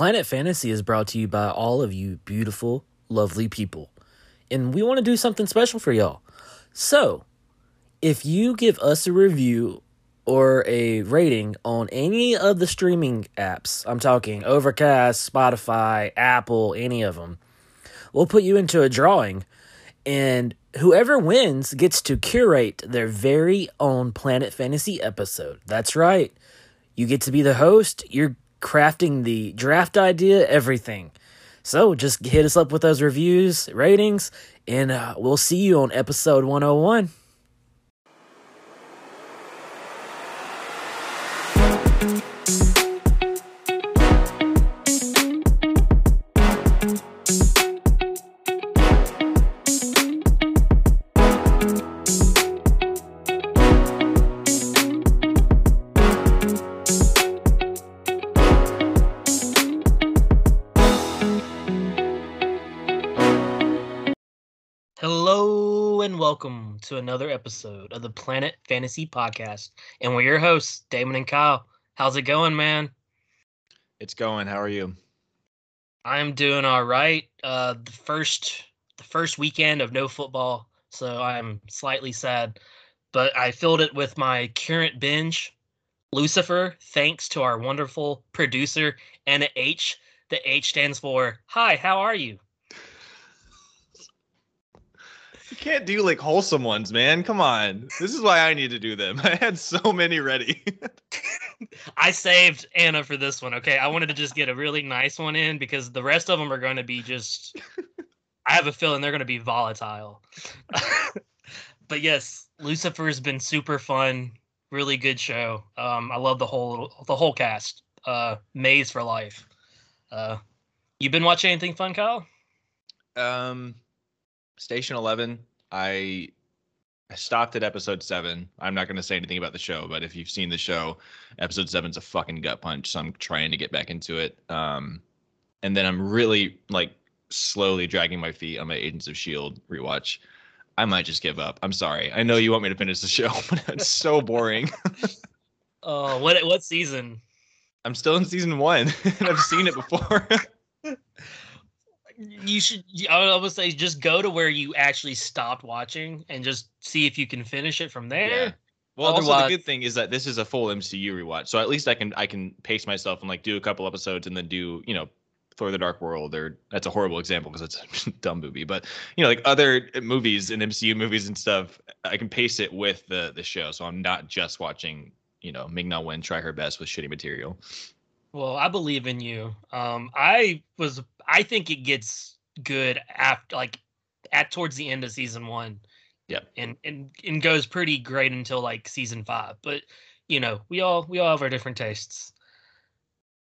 Planet Fantasy is brought to you by all of you beautiful, lovely people. And we want to do something special for y'all. So, if you give us a review or a rating on any of the streaming apps, I'm talking Overcast, Spotify, Apple, any of them, we'll put you into a drawing. And whoever wins gets to curate their very own Planet Fantasy episode. That's right. You get to be the host. You're crafting the draft idea, everything. So just hit us up with those reviews, ratings, and uh, we'll see you on episode 101. Welcome to another episode of the Planet Fantasy Podcast. And we're your hosts, Damon and Kyle. How's it going, man? It's going. How are you? I'm doing all right. Uh the first the first weekend of no football, so I'm slightly sad. But I filled it with my current binge, Lucifer, thanks to our wonderful producer, Anna H. The H stands for Hi, how are you? You can't do like wholesome ones, man. Come on. This is why I need to do them. I had so many ready. I saved Anna for this one. Okay, I wanted to just get a really nice one in because the rest of them are going to be just. I have a feeling they're going to be volatile. but yes, Lucifer's been super fun. Really good show. Um, I love the whole the whole cast. Uh, Maze for life. Uh, you been watching anything fun, Kyle? um, Station Eleven. I I stopped at episode seven. I'm not going to say anything about the show, but if you've seen the show, episode seven's a fucking gut punch. So I'm trying to get back into it. Um, and then I'm really like slowly dragging my feet on my Agents of Shield rewatch. I might just give up. I'm sorry. I know you want me to finish the show, but it's so boring. Oh, what what season? I'm still in season one, and I've seen it before. You should. I would say just go to where you actually stopped watching and just see if you can finish it from there. Yeah. Well, also the good thing is that this is a full MCU rewatch, so at least I can I can pace myself and like do a couple episodes and then do you know Thor: The Dark World or that's a horrible example because it's a dumb movie, but you know like other movies and MCU movies and stuff, I can pace it with the the show, so I'm not just watching you know Ming Na Wen try her best with shitty material. Well, I believe in you. Um, I was. I think it gets good after, like, at towards the end of season one. Yep. And and and goes pretty great until like season five. But you know, we all we all have our different tastes.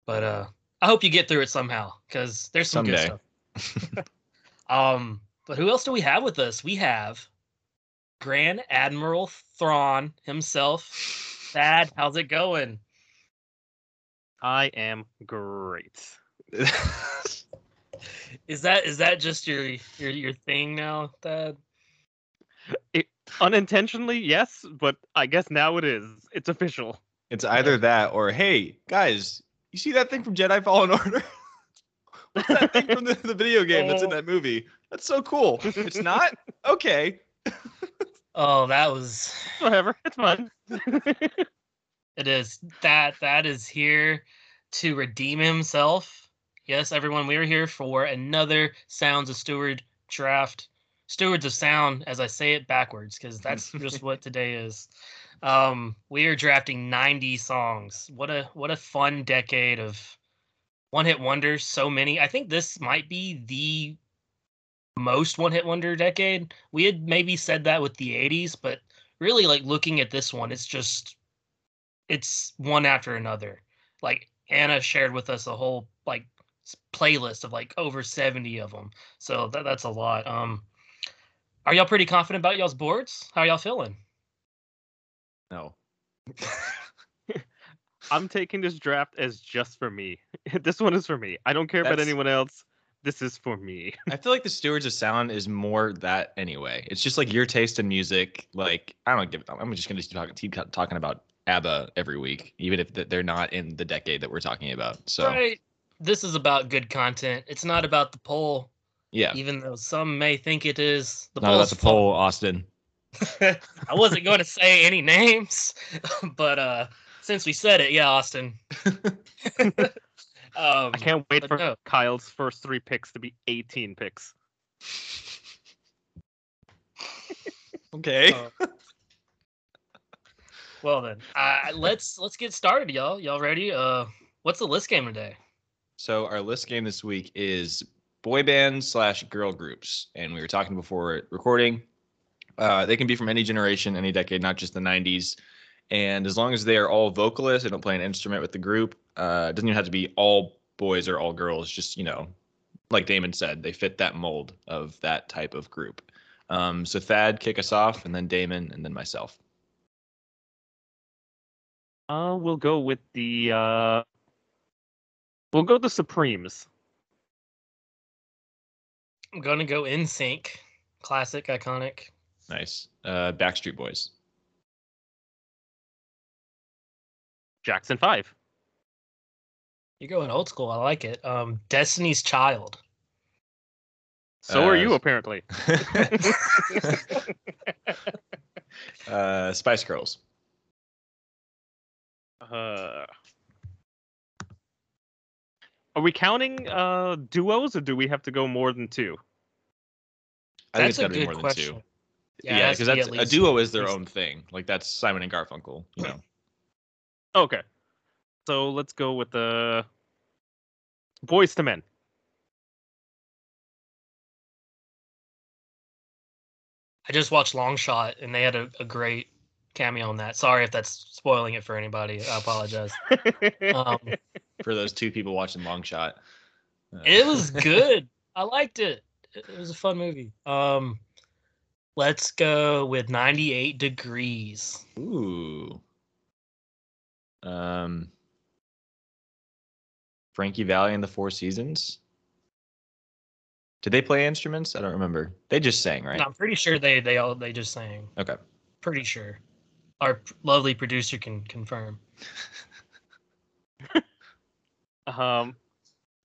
But uh, I hope you get through it somehow because there's some Someday. good stuff. um, but who else do we have with us? We have Grand Admiral Thrawn himself. Thad, how's it going? I am great. Is that is that just your your your thing now, Thad? Unintentionally, yes, but I guess now it is. It's official. it's either that or hey guys, you see that thing from Jedi Fallen Order? What's that thing from the, the video game that's in oh. that movie? That's so cool. It's not okay. Oh, that was Whatever. It's fun. it is that that is here to redeem himself. Yes, everyone, we are here for another Sounds of Steward draft. Stewards of Sound, as I say it backwards, because that's just what today is. Um, we are drafting 90 songs. What a what a fun decade of one hit wonders. So many. I think this might be the most one hit wonder decade. We had maybe said that with the 80s, but really like looking at this one, it's just it's one after another. Like Anna shared with us a whole like playlist of like over 70 of them. So that, that's a lot. Um are y'all pretty confident about y'all's boards? How y'all feeling? No. I'm taking this draft as just for me. this one is for me. I don't care about anyone else. This is for me. I feel like the Stewards of Sound is more that anyway. It's just like your taste in music. Like I don't give. I'm just gonna keep talking, keep talking about ABBA every week, even if they're not in the decade that we're talking about. So Right. This is about good content. It's not about the poll, Yeah. even though some may think it is. The Not about poll's the poll, Austin. I wasn't going to say any names, but uh, since we said it, yeah, Austin. um, I can't wait for no. Kyle's first three picks to be 18 picks. Okay. uh, well then, uh, let's let's get started, y'all. Y'all ready? Uh, what's the list game today? So our list game this week is boy bands slash girl groups, and we were talking before recording. Uh, they can be from any generation, any decade, not just the '90s. And as long as they are all vocalists, they don't play an instrument with the group. Uh, it doesn't even have to be all boys or all girls. Just you know, like Damon said, they fit that mold of that type of group. Um, so Thad, kick us off, and then Damon, and then myself. Uh, we'll go with the uh, we'll go the Supremes. I'm gonna go NSYNC, classic, iconic. Nice. Uh, Backstreet Boys. Jackson Five. You're going old school. I like it. Um, Destiny's Child. So are you Uh, apparently. uh, Spice Girls. Uh, are we counting uh duos or do we have to go more than two? I think That's it's a got to be good more than question. two. Yeah, it Yeah, has because that's a duo is their least- own thing. Like that's Simon and Garfunkel. You know. Okay. So let's go with the Boyz II Men. I just watched Long Shot, and they had a, a great cameo on that. Sorry if that's spoiling it for anybody. I apologize. Um, For those two people watching Long Shot. Uh, it was good. I liked it. It was a fun movie. Um, let's go with 98 Degrees. Ooh. Um. Frankie Valli and the Four Seasons. Did they play instruments? I don't remember. They just sang, right? And I'm pretty sure they they all they just sang. Okay. Pretty sure. Our lovely producer can confirm. Um,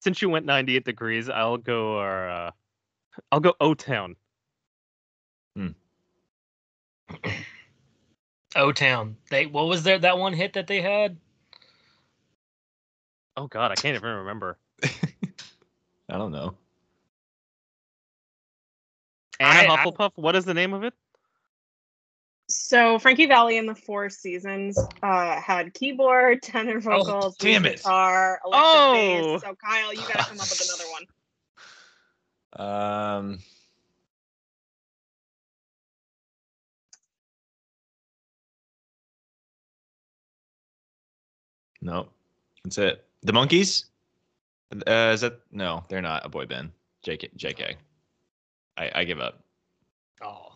since you went 98 degrees, I'll go. Uh, I'll go O Town. O Town. They what was there that one hit that they had? Oh God, I can't even remember. I don't know. Anna I- I- Hufflepuff. What is the name of it? So Frankie Valli and the Four Seasons uh, had keyboard, tenor vocals, lead damn it. guitar, electric Oh. bass. So Kyle, you gotta come up with another one. Um. No, that's it. The Monkees? Uh, is that no? They're not a boy band. JK, JK. I, I give up. Oh.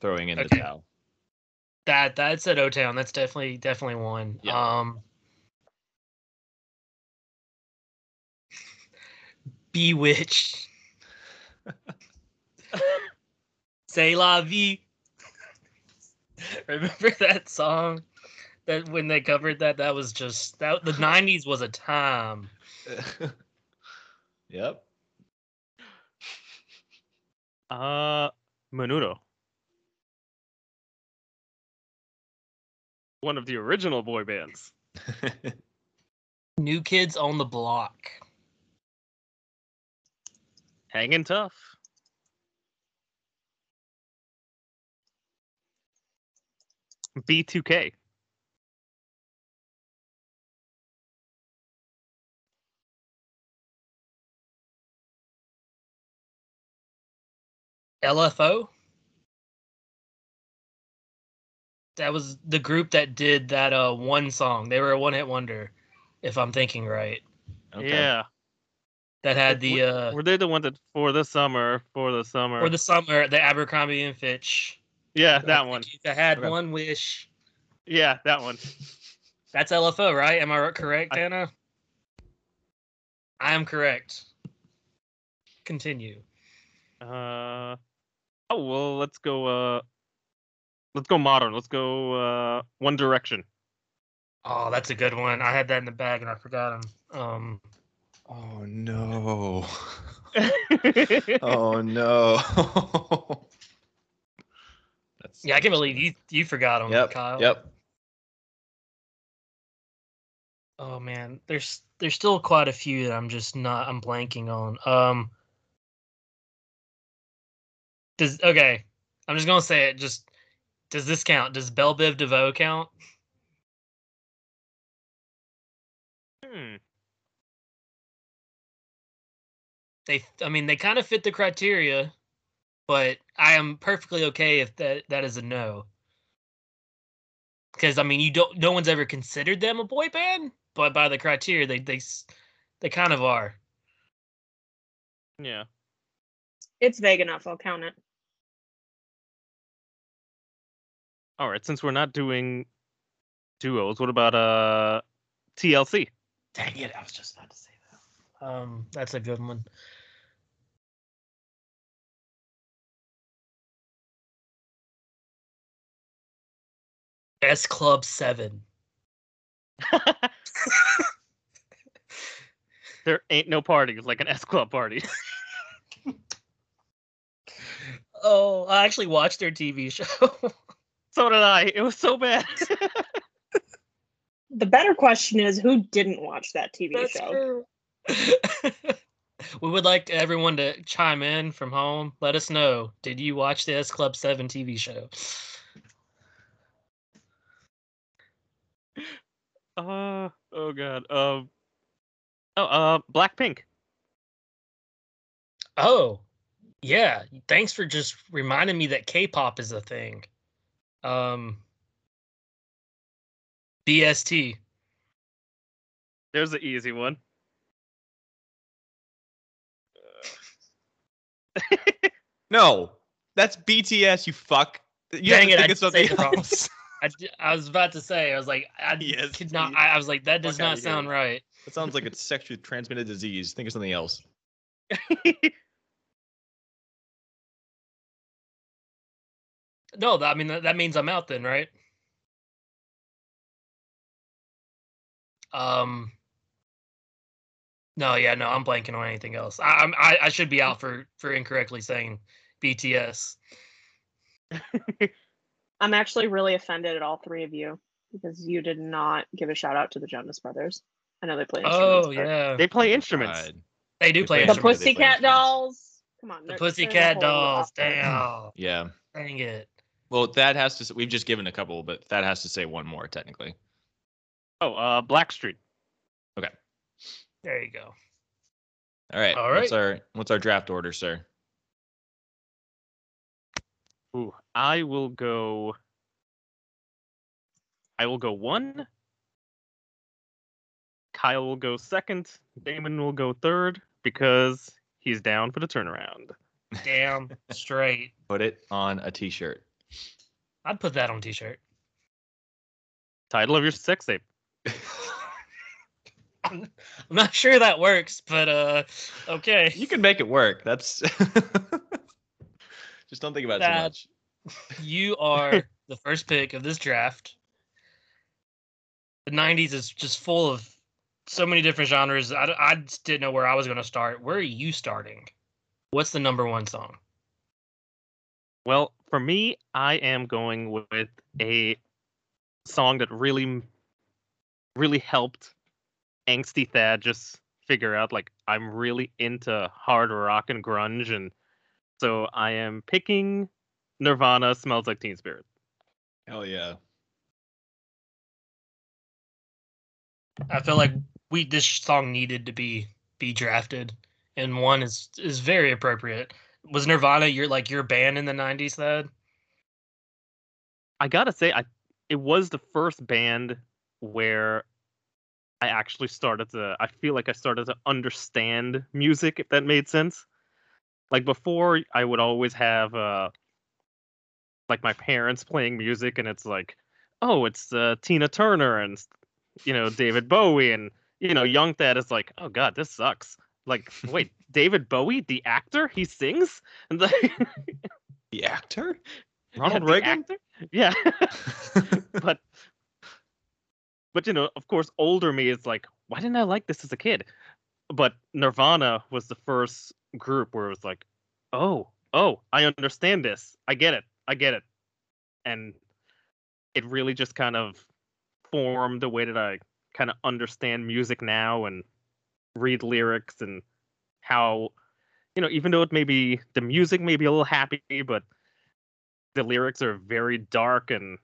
Throwing in the towel. That that's at O Town. That's definitely definitely one. Yeah. Um B*Witched. C'est la vie. Remember that song? That when they covered that, that was just that the nineties was a time. yep. Uh, Menudo. One of the original boy bands. New kids on the block. Hanging tough. B2K. LFO. That was the group that did that uh one song. They were a one hit wonder, if I'm thinking right. Okay. Yeah. That had the uh Were they the one that for the summer, for the summer? for the summer, the Abercrombie and Fitch. yeah, that one. That had Okay. one wish. Yeah, that one. That's LFO, right? Am I correct, I- Anna? I am correct. Continue. Uh oh well let's go uh let's go modern. Let's go uh One Direction. Oh, that's a good one. I had that in the bag and I forgot him. Um, Oh no. oh no. That's Yeah, I can't believe you you forgot him, Yep. Kyle. Yep. Oh man, there's there's still quite a few that I'm just not I'm blanking on. Um Does okay. I'm just gonna say it, just does this count? Does Bell Biv DeVoe count? Hmm. They I mean they kind of fit the criteria, but I am perfectly okay if that that is a no. Because I mean you don't no one's ever considered them a boy band, but by the criteria they they they kind of are. Yeah. It's vague enough. I'll count it. All right. Since we're not doing duos, what about uh TLC? Dang it, I was just about to say that. Um, that's a good one. S Club Seven. there ain't no parties like an S Club party. Oh, I actually watched their TV show. so did I. It was so bad. The better question is who didn't watch that TV That's show? true. we would like everyone to chime in from home. Let us know. Did you watch the S Club Seven TV show? uh oh god. Um. oh, uh, Blackpink. Oh, yeah. Thanks for just reminding me that K-pop is a thing. Um, BST. There's the easy one. No. That's BTS, you fuck. You Dang have it, to I think of say something it wrong. else. I, d- I was about to say. I was like, I Yes, could not. I, I was like, that does Fuck not sound right. That sounds like it's sexually transmitted disease. Think of something else. No, that, I mean that, that means I'm out then, right? Um. No, yeah, no, I'm blanking on anything else. I, I'm I, I should be out for for incorrectly saying BTS. I'm actually really offended at all three of you because you did not give a shout out to the Jonas Brothers. I know they play instruments. Oh yeah, they play instruments. God. they do They play play The instruments. They Pussycat. Dolls. Come on. The there- there's Pussycat Dolls. Damn, Yeah. dang it. Well, that has to. s- We've just given a couple, but that has to say one more technically. Oh, uh, Blackstreet. Okay. There you go. All right. All right. What's our What's our draft order, sir? Ooh, I will go. I will go one. Kyle will go second. Damon will go third because he's down for the turnaround. Damn straight. Put it on a T-shirt. I'd put that on t-shirt. Title of your sex tape. I'm not sure that works, but uh, okay. You can make it work. That's. just don't think about it too That- much. You are the first pick of this draft. The 90s is just full of so many different genres. I, I just didn't know where I was going to start. Where are you starting? What's the number one song? Well, for me, I am going with a song that really, really helped angsty Thad just figure out like I'm really into hard rock and grunge, and so I am picking Nirvana. Smells like Teen Spirit. Hell yeah. I feel like we this song needed to be be drafted, and one is is very appropriate. Was Nirvana your like your band in the 90s, Thad? I gotta say, I it was the first band where I actually started to. I feel like I started to understand music, if that made sense. Like before, I would always have uh, like my parents playing music, and it's like, oh, it's uh, Tina Turner and you know David Bowie, and you know Young Thad is like, oh god, this sucks. Like, wait, David Bowie, the actor, he sings, The actor. Ronald the Reagan? actor? Yeah. but but you know, of course, older me is like, why didn't I like this as a kid? but Nirvana was the first group where it was like, oh, oh, I understand this. I get it. I get it. And it really just kind of formed the way that I kind of understand music now and read lyrics and how, you know, even though it may be the music may be a little happy, but the lyrics are very dark and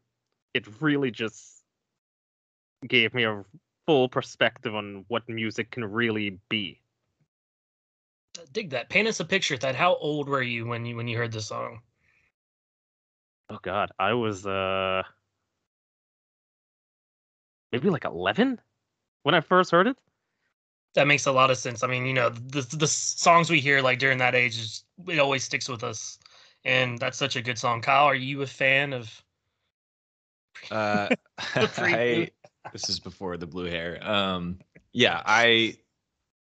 it really just gave me a full perspective on what music can really be. Dig that. Paint us a picture. That how old were you when you when you heard the song? Oh God, I was uh maybe like eleven when I first heard it. That makes a lot of sense. I mean, you know, the the songs we hear like during that age, is, it always sticks with us, and that's such a good song. Kyle, are you a fan of? Uh, I this is before the blue hair. Um, yeah, I,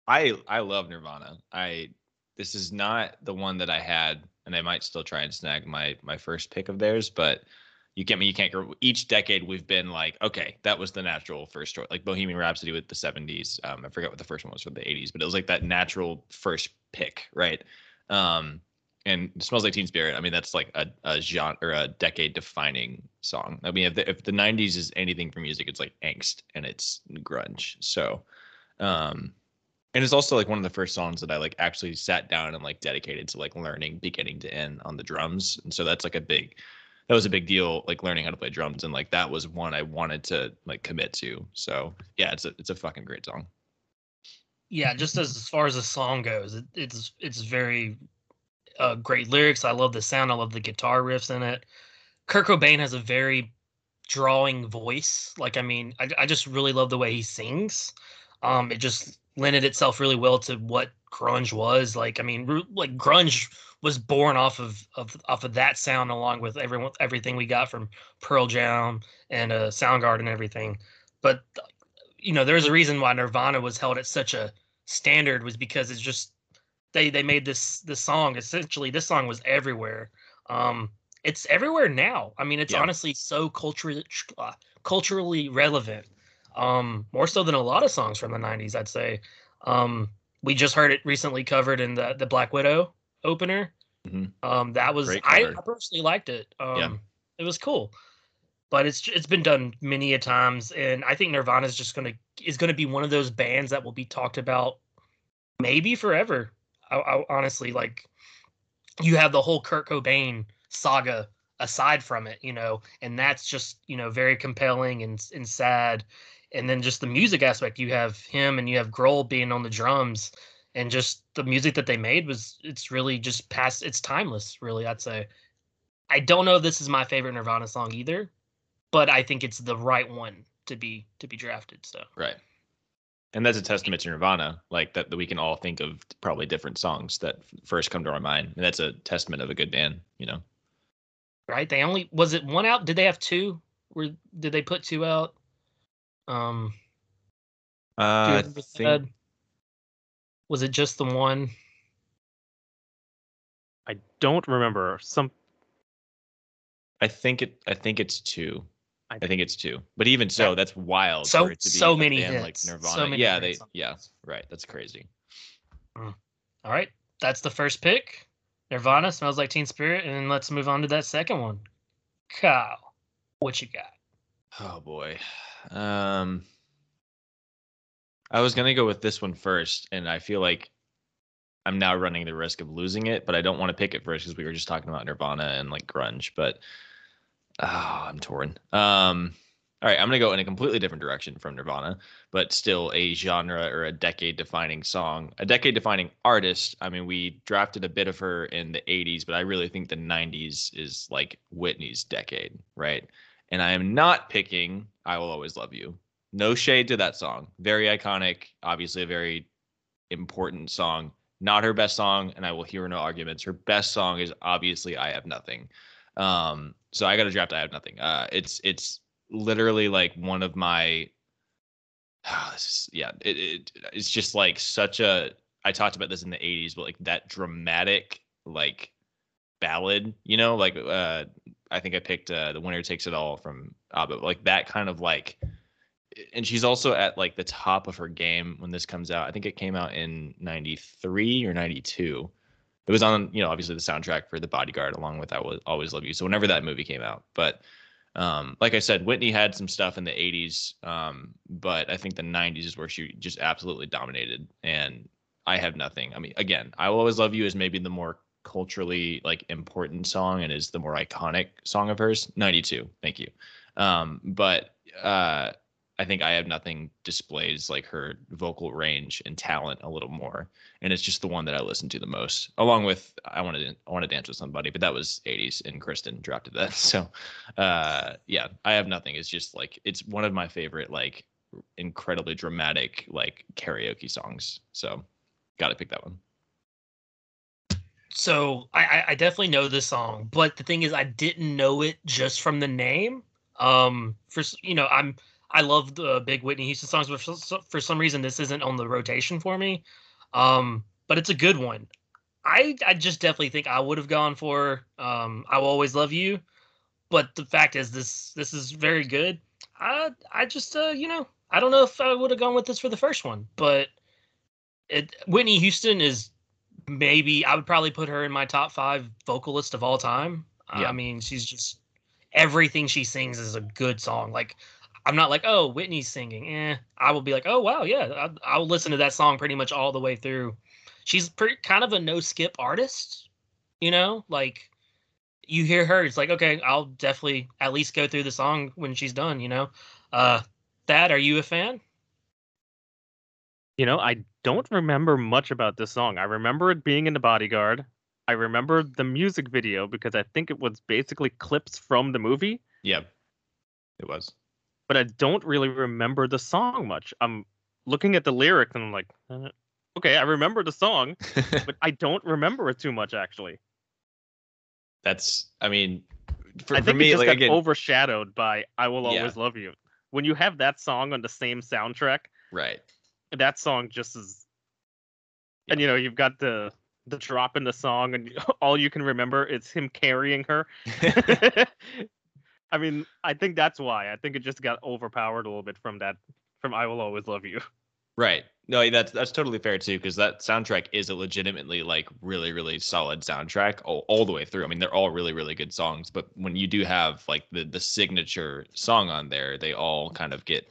I, I love Nirvana. I this is not the one that I had, and I might still try and snag my my first pick of theirs, but you get me. You can't go. Each decade we've been like, okay, that was the natural first choice. Like Bohemian Rhapsody with the '70s. Um, I forget what the first one was for the '80s, but it was like that natural first pick, right? Um, and smells like teen spirit i mean that's like a, a genre or a decade defining song i mean if the, if the 90s is anything for music it's like angst and it's grunge so um and it's also like one of the first songs that i like actually sat down and like dedicated to like learning beginning to end on the drums and so that's like a big that was a big deal like learning how to play drums and like that was one i wanted to like commit to so yeah it's a it's a fucking great song yeah just as, as far as the song goes it, it's it's very uh, great lyrics. I love the sound. I love the guitar riffs in it. Kurt Cobain has a very drawing voice. Like, I mean, I, I just really love the way he sings. Um, it just lended itself really well to what grunge was. Like, I mean, like grunge was born off of, of off of that sound, along with everyone everything we got from Pearl Jam and uh, Soundgarden and everything. But you know, there's a reason why Nirvana was held at such a standard was because it's just they they made this this song essentially this song was everywhere um it's everywhere now i mean it's yeah. honestly so culturally uh, culturally relevant um more so than a lot of songs from the 90s i'd say um we just heard it recently covered in the the black widow opener mm-hmm. um that was I, I, personally liked it um yeah. it was cool but it's it's been done many a times and i think nirvana is just gonna is gonna be one of those bands that will be talked about maybe forever I, I honestly like you have the whole Kurt Cobain saga aside from it, you know, and that's just you know very compelling and and sad. And then just the music aspect, you have him and you have Grohl being on the drums, and just the music that they made was it's really just past it's timeless. Really, I'd say. I don't know if this is my favorite Nirvana song either, but I think it's the right one to be to be drafted. So right and that's a testament to Nirvana, like that, that we can all think of probably different songs that first come to our mind, and that's a testament of a good band, you know. Right? They only was it one out? Did they have two? Or did they put two out? Um, uh, I think... was it just the one? I don't remember. Some. I think it. I think it's two. I, I think it's two, but even so, that's wild. So for it to be so many hits. like Nirvana. So many yeah, they yeah, right. That's crazy. Mm. All right, that's the first pick. Nirvana smells like Teen Spirit, and let's move on to that second one. Kyle, what you got? Oh boy, um, I was gonna go with this one first, and I feel like I'm now running the risk of losing it, but I don't want to pick it first because we were just talking about Nirvana and like grunge, but Oh, I'm torn. Um, all right, I'm gonna go in a completely different direction from Nirvana, but still a genre or a decade defining song, a decade defining artist. I mean, we drafted a bit of her in the 80s, but I really think the 90s is like Whitney's decade, right? And I am not picking I Will Always Love You. No shade to that song. Very iconic, obviously a very important song. Not her best song, and I will hear no arguments. Her best song is obviously I Have Nothing. Um, so I got a draft. I have nothing. Uh, it's it's literally like one of my. Oh, is, yeah, it, it it's just like such a. I talked about this in the '80s, but like that dramatic like ballad, you know, like uh, I think I picked uh, "The Winner Takes It All" from ABBA, like that kind of like and she's also at like the top of her game when this comes out. I think it came out in 93 or 92. It was on, you know, obviously the soundtrack for The Bodyguard along with I Will Always Love You. So whenever that movie came out, but um, like I said, Whitney had some stuff in the 80s, um, but I think the 90s is where she just absolutely dominated. And I have nothing. I mean, again, I Will Always Love You is maybe the more culturally like important song and is the more iconic song of hers. 92. Thank you. Um, but uh, I think I have nothing displays like her vocal range and talent a little more, and it's just the one that I listen to the most, along with I want to I want to dance with somebody, but that was 80s and Kristen dropped that. So, uh, yeah, I have nothing. It's just like it's one of my favorite like incredibly dramatic like karaoke songs. So, got to pick that one. So I, I definitely know this song, but the thing is, I didn't know it just from the name. Um, for you know, I'm I love the big Whitney Houston songs, but for, for some reason this isn't on the rotation for me. Um, but it's a good one. I I just definitely think I would have gone for um, I will always love you. But the fact is this this is very good. I I just uh, you know I don't know if I would have gone with this for the first one, but it Whitney Houston is maybe I would probably put her in my top five vocalist of all time. Yeah. I mean, she's just everything she sings is a good song. Like I'm not like, oh, Whitney's singing. Eh. I will be like, oh wow, yeah, I, will listen to that song pretty much all the way through. She's pretty kind of a no skip artist, you know. Like you hear her, it's like, okay, I'll definitely at least go through the song when she's done, you know. Uh, Thad, are you a fan? You know, I don't remember much about this song. I remember it being in the Bodyguard. I remember the music video because I think it was basically clips from the movie. Yeah, it was but I don't really remember the song much. I'm looking at the lyrics and I'm like, uh, okay, I remember the song, but I don't remember it too much actually. That's, I mean, for, I think for me, it just like, got again, overshadowed by "I Will Always yeah. Love You." When you have that song on the same soundtrack, right? That song just is, yeah. and you know, you've got the the drop in the song, and all you can remember is him carrying her. I mean, I think that's why. I think it just got overpowered a little bit from that from I Will Always Love You. Right. No, that's that's totally fair too, because that soundtrack is a legitimately like really, really solid soundtrack all, all the way through. I mean, they're all really, really good songs, but when you do have like the the signature song on there, they all kind of get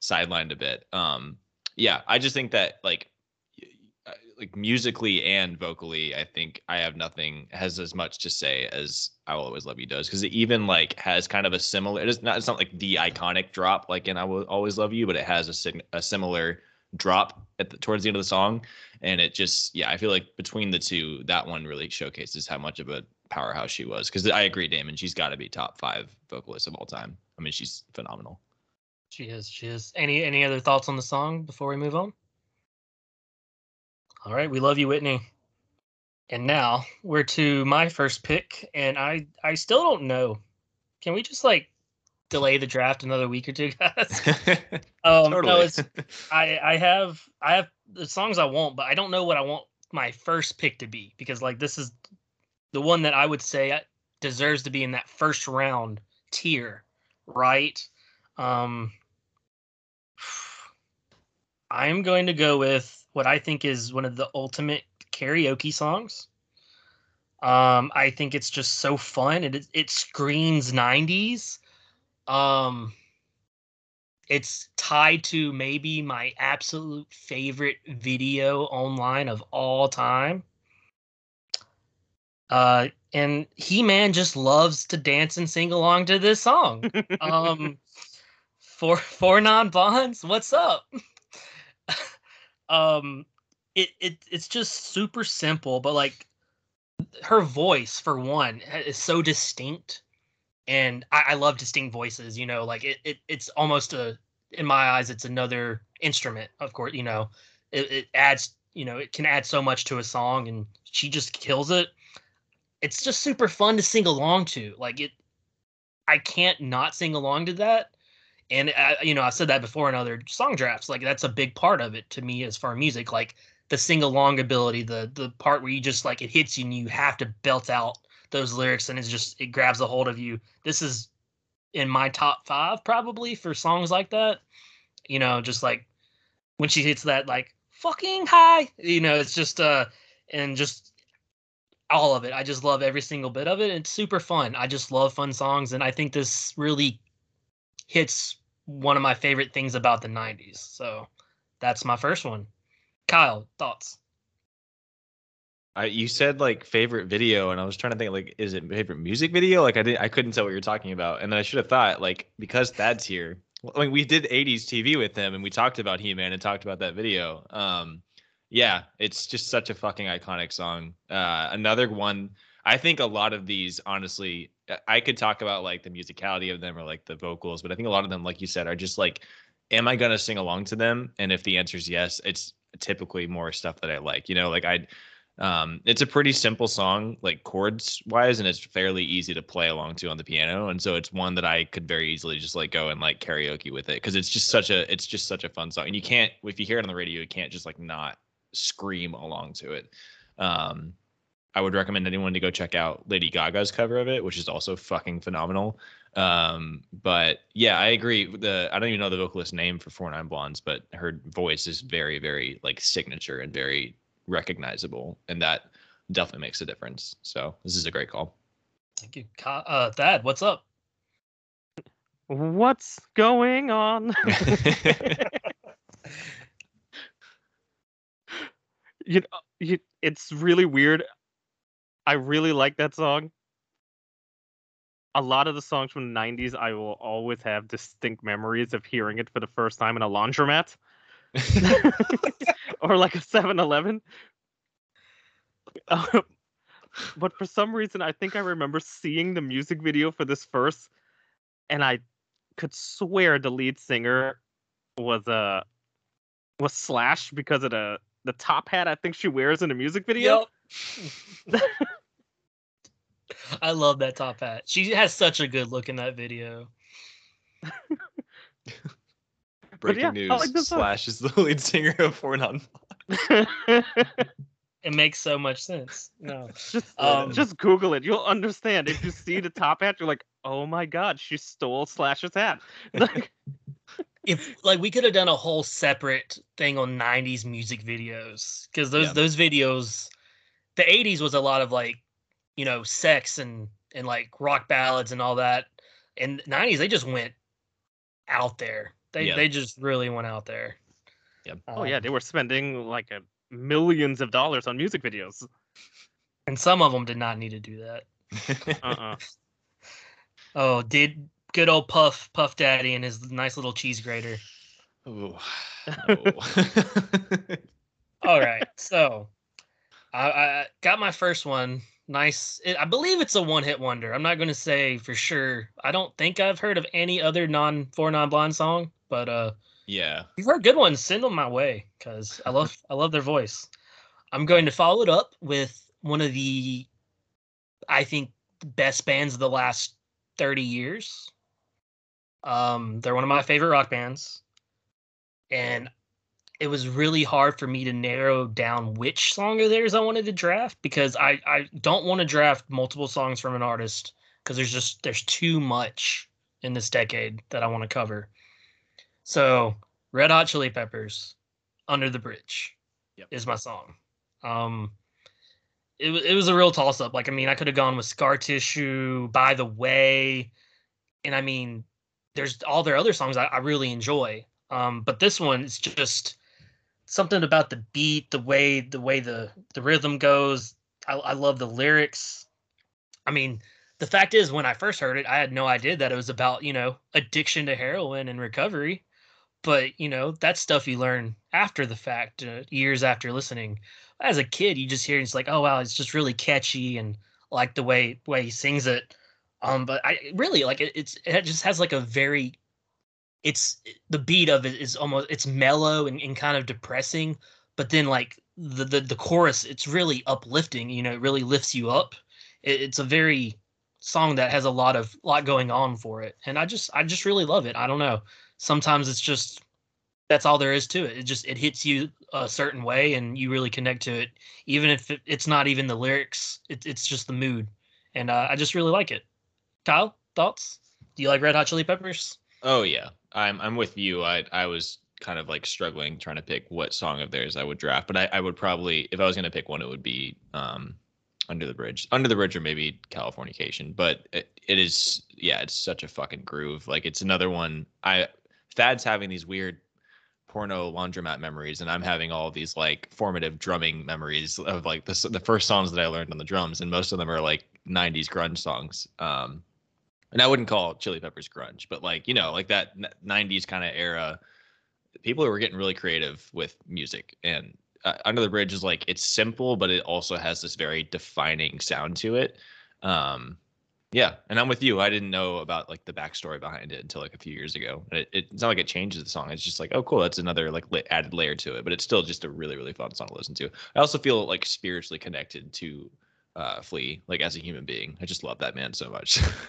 sidelined a bit. Um, yeah, I just think that like like musically and vocally, I think I have nothing has as much to say as I will always love you does because it even like has kind of a similar. It is not. It's not like the iconic drop like in I will always love you, but it has a a similar drop at the towards the end of the song, and it just yeah, I feel like between the two, that one really showcases how much of a powerhouse she was. Because I agree, Damon, she's got to be top five vocalist of all time. I mean, she's phenomenal. She is. She is. Any any other thoughts on the song before we move on? All right, we love you, Whitney. And now we're to my first pick, and I I still don't know. Can we just like delay the draft another week or two, guys? um, totally. No, it's I I have I have the songs I want, but I don't know what I want my first pick to be because like this is the one that I would say deserves to be in that first round tier, right? Um, I'm going to go with what I think is one of the ultimate karaoke songs. Um, I think it's just so fun. It it screams '90s. Um, it's tied to maybe my absolute favorite video online of all time. Uh, and He Man just loves to dance and sing along to this song. um, for for Non Blondes, what's up? um it, it it's just super simple but like her voice for one is so distinct. And I, I love distinct voices you know like it, it it's almost a in my eyes it's another instrument of course you know. It, it adds you know it can add so much to a song and she just kills it. It's just super fun to sing along to like it i can't not sing along to that and uh, you know, I said that before in other song drafts. Like that's a big part of it to me as far as music, like the sing along ability, the the part where you just like it hits you and you have to belt out those lyrics and it's just it grabs a hold of you. This is in my top five probably for songs like that. You know, just like when she hits that like fucking high, you know, it's just uh and just all of it. I just love every single bit of it. It's super fun. I just love fun songs and I think this really hits one of my favorite things about the 90s. So that's my first one. Kyle, thoughts? I, you said like favorite video, and I was trying to think like, is it favorite music video? Like I didn't, I couldn't tell what you're talking about, and then I should have thought like because Thad's here, like we did 80s TV with him, and we talked about He Man and talked about that video. Um, yeah, it's just such a fucking iconic song. Uh, another one. I think a lot of these, honestly, I could talk about like the musicality of them or like the vocals, but I think a lot of them, like you said, are just like, am I gonna sing along to them? And if the answer is yes, it's typically more stuff that I like. You know, like I um, it's a pretty simple song, like chords wise, and it's fairly easy to play along to on the piano. And so it's one that I could very easily just like go and like karaoke with it because it's just such a it's just such a fun song. And you can't if you hear it on the radio, you can't just like not scream along to it. Um, I would recommend anyone to go check out Lady Gaga's cover of it, which is also fucking phenomenal. Um, but yeah, I agree. The I don't even know the vocalist name for Four Non Blondes, but her voice is very, very like signature and very recognizable, and that definitely makes a difference. So this is a great call. Thank you, uh, Thad. What's up? What's going on? you know, you, it's really weird. I really like that song. A lot of the songs from the 90s, I will always have distinct memories of hearing it for the first time in a laundromat or like a 7 Eleven. but for some reason, I think I remember seeing the music video for this first, and I could swear the lead singer was uh was Slash because of the the top hat I think she wears in the music video. Yep. I love that top hat. She has such a good look in that video. Breaking yeah, news: like Slash is the lead singer of Four Non. it makes so much sense. No, just Um, just Google it. You'll understand. If you see the top hat, you're like, oh my god, she stole Slash's hat. Like, if like we could have done a whole separate thing on 90s music videos because those Yeah. those videos the 80s was a lot of like you know sex and and like rock ballads and all that and 90s they just went out there they Yeah. they just really went out there Yep. oh yeah, Um, they were spending like a millions of dollars on music videos. and some of them did not need to do that Uh-uh. oh did good old puff puff daddy and his nice little cheese grater Ooh, All right, so I, I got my first one. Nice. It, I believe it's a one-hit wonder. I'm not going to say for sure. I don't think I've heard of any other non four non blonde song, but uh, yeah. you've heard good ones, send them my way because I love I love their voice. I'm going to follow it up with one of the, I think, best bands of the last 30 years. Um, they're one of my favorite rock bands, and it was really hard for me to narrow down which song of theirs I wanted to draft because I I don't want to draft multiple songs from an artist because there's just there's too much in this decade that I want to cover. So Red Hot Chili Peppers, Under the Bridge, Yep. is my song. Um, it was it was a real toss up. Like I mean, I could have gone with Scar Tissue, By the Way, and I mean, there's all their other songs I, I really enjoy. Um, but this one is just something about the beat, the way the way the the rhythm goes. I, I love the lyrics. I mean, the fact is, when I first heard it, I had no idea that it was about you know addiction to heroin and recovery. But you know that's stuff you learn after the fact, uh, years after listening. As a kid, you just hear it, it's like, oh wow, it's just really catchy and like the way way he sings it. Um, but I really like it. It's it just has like a very it's the beat of it is almost it's mellow and, and kind of depressing but then like the, the the chorus it's really uplifting you know it really lifts you up. It, it's a very song that has a lot of lot going on for it and i just i just really love it. I don't know. Sometimes it's just that's all there is to it. It just it hits you a certain way and you really connect to it even if it, it's not even the lyrics it, it's just the mood and uh, i just really like it. Kyle thoughts? Do you like Red Hot Chili Peppers? Oh yeah, I'm I'm with you. I I was kind of like struggling trying to pick what song of theirs I would draft, but I, I would probably if I was gonna pick one, it would be um Under the Bridge, Under the Bridge, or maybe Californication. But it, it is yeah, it's such a fucking groove. Like it's another one. I Thad's having these weird porno laundromat memories, and I'm having all these like formative drumming memories of like the the first songs that I learned on the drums, and most of them are like '90s grunge songs. Um, and I wouldn't call Chili Peppers grunge, but like you know, like that '90s kind of era. People were getting really creative with music, and uh, Under the Bridge is like it's simple, but it also has this very defining sound to it. Um, yeah, and I'm with you. I didn't know about like the backstory behind it until like a few years ago. It, it, it's not like it changes the song. It's just like, oh, cool, that's another like added layer to it. But it's still just a really, really fun song to listen to. I also feel like spiritually connected to uh, Flea, like as a human being. I just love that man so much.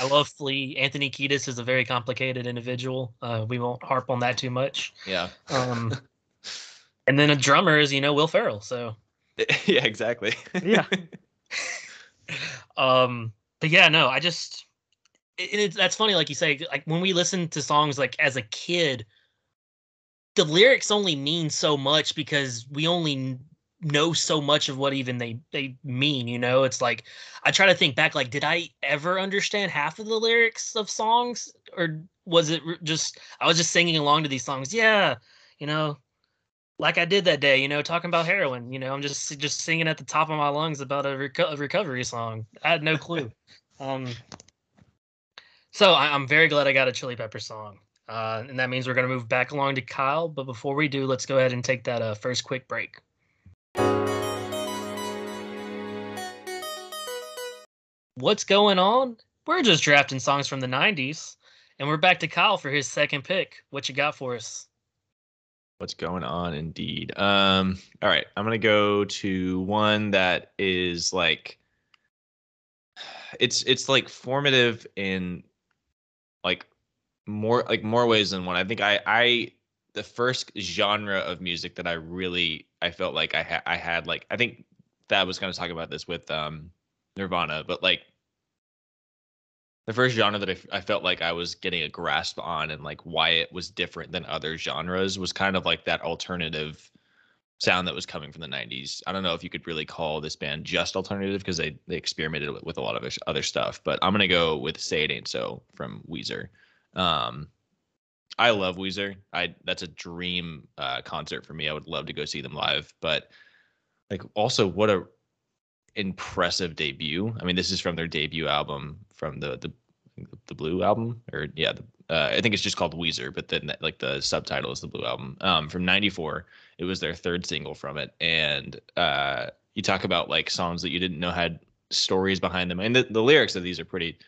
I love Flea. Anthony Kiedis is a very complicated individual. Uh, we won't harp on that too much. Yeah. Um, and then a drummer is, you know, Will Ferrell. So. yeah, exactly. Yeah. um but yeah, no, I just it, it, that's funny, like you say, like when we listen to songs like as a kid, the lyrics only mean so much because we only know so much of what even they they mean you know? It's like i try to think back like did i ever understand half of the lyrics of songs? Or was it just i was just singing along to these songs. Yeah you know like i did that day you know talking about heroin you know? I'm just just singing at the top of my lungs about a, reco- a recovery song. I had no clue. Um so I, i'm very glad i got a chili pepper song. Uh, and that means we're going to move back along to Kyle. But before we do, let's go ahead and take that uh, first quick break. What's going on? We're just drafting songs from the 90s, and we're back to Kyle for his second pick. What you got for us? What's going on indeed? Um, all right, I'm gonna go to one that is like it's it's like formative in like more like more ways than one. I think I I the first genre of music that I really I felt like I had I had like I think Thad was to talk about this with um Nirvana, but like the first genre that I, I felt like I was getting a grasp on and like why it was different than other genres was kind of like that alternative sound that was coming from the 90s. I don't know if you could really call this band just alternative because they they experimented with, with a lot of other stuff, but I'm going to go with Say It Ain't So from Weezer. Um I love Weezer. I that's a dream uh, concert for me. I would love to go see them live, but like also what a impressive debut. I mean, this is from their debut album from the the the Blue album, or yeah, the, uh, I think it's just called Weezer, but then like the subtitle is the Blue album um, from '94. It was their third single from it, and uh, you talk about like songs that you didn't know had stories behind them, and the, the lyrics of these are pretty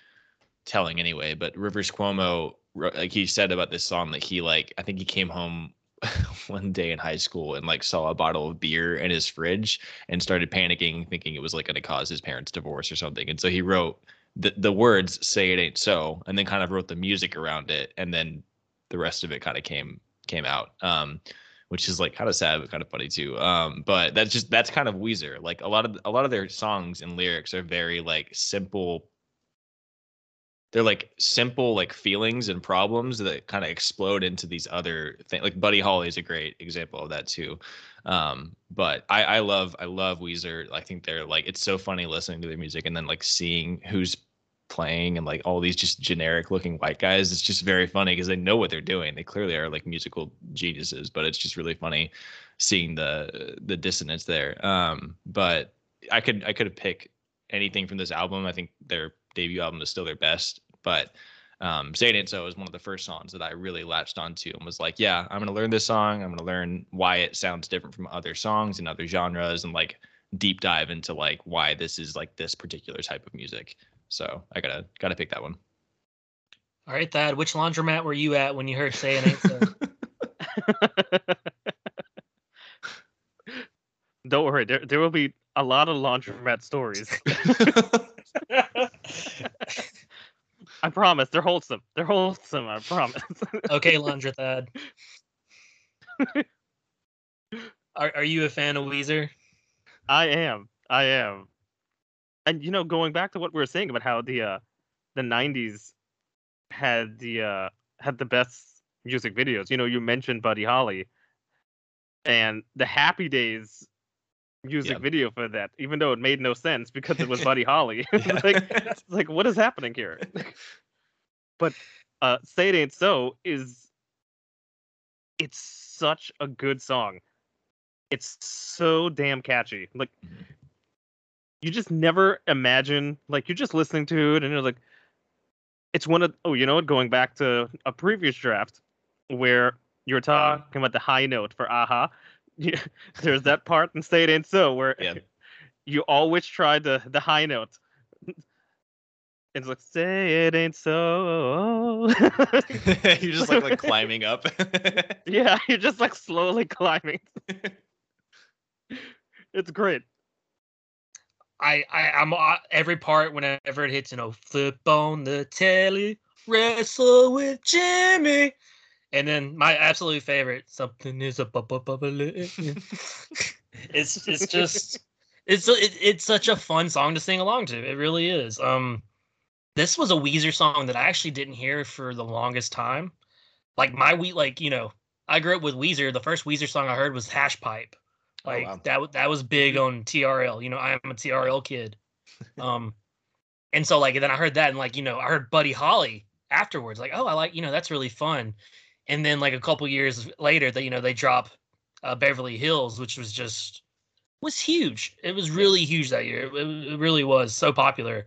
telling anyway. But Rivers Cuomo, like he said about this song, that he like I think he came home one day in high school and like saw a bottle of beer in his fridge and started panicking, thinking it was like going to cause his parents' divorce or something. And so he wrote the the words "Say it ain't so," and then kind of wrote the music around it, and then the rest of it kind of came came out. Um, which is like kind of sad but kind of funny too. Um, but that's just that's kind of Weezer. Like a lot of a lot of their songs and lyrics are very like simple they're like simple like feelings and problems that kind of explode into these other things like buddy holly is a great example of that too. Um but i i love i love weezer. I think they're like it's so funny listening to their music and then like seeing who's playing and like all these just generic looking white guys. It's just very funny because they know what they're doing. They clearly are like musical geniuses but it's just really funny seeing the the dissonance there. Um but i could i could have picked anything from this album. I think their debut album is still their best but um, Say It Ain't So is one of the first songs that I really latched onto and was like, yeah, I'm going to learn this song. I'm going to learn why it sounds different from other songs and other genres and like deep dive into like why this is like this particular type of music. So I gotta gotta pick that one. All right, Thad. Which laundromat were you at when you heard "Say It So"? Don't worry, there there will be a lot of laundromat stories. I promise. They're wholesome. They're wholesome. I promise. okay, Laundra are Are you a fan of Weezer? I am. I am. And you know, going back to what we were saying about how the uh, the '90s had the uh had the best music videos. You know, you mentioned Buddy Holly, and the Happy Days music Yeah. video for that, even though it made no sense because it was Buddy Holly. Like, like what is happening here? but uh, "Say It Ain't So" is it's such a good song. It's so damn catchy. Like Mhm. you just never imagine like you're just listening to it and you're like it's one of oh you know what going back to a previous draft where you're talking about the high note for aha you- there's that part in say it ain't so where Yeah. you always try the the high note it's like say it ain't so You're just like like climbing up. yeah you're just like slowly climbing. It's great. I, I I'm uh, every part whenever it hits, you know, flip on the telly, wrestle with Jimmy, and then my absolute favorite, something is a bu- bu- bubbly. it's it's just it's it, it's such a fun song to sing along to. It really is. Um, this was a Weezer song that I actually didn't hear for the longest time. Like my we like you know I grew up with Weezer. The first Weezer song I heard was Hash Pipe. Oh, Like wow. that that was big on TRL. You know, I am a TRL kid. Um and so like and then I heard that and like, you know, I heard Buddy Holly afterwards. Like, oh, I like, you know, that's really fun. And then like a couple years later, that you know, they drop uh, Beverly Hills, which was just was huge. It was really huge that year. It, it really was so popular.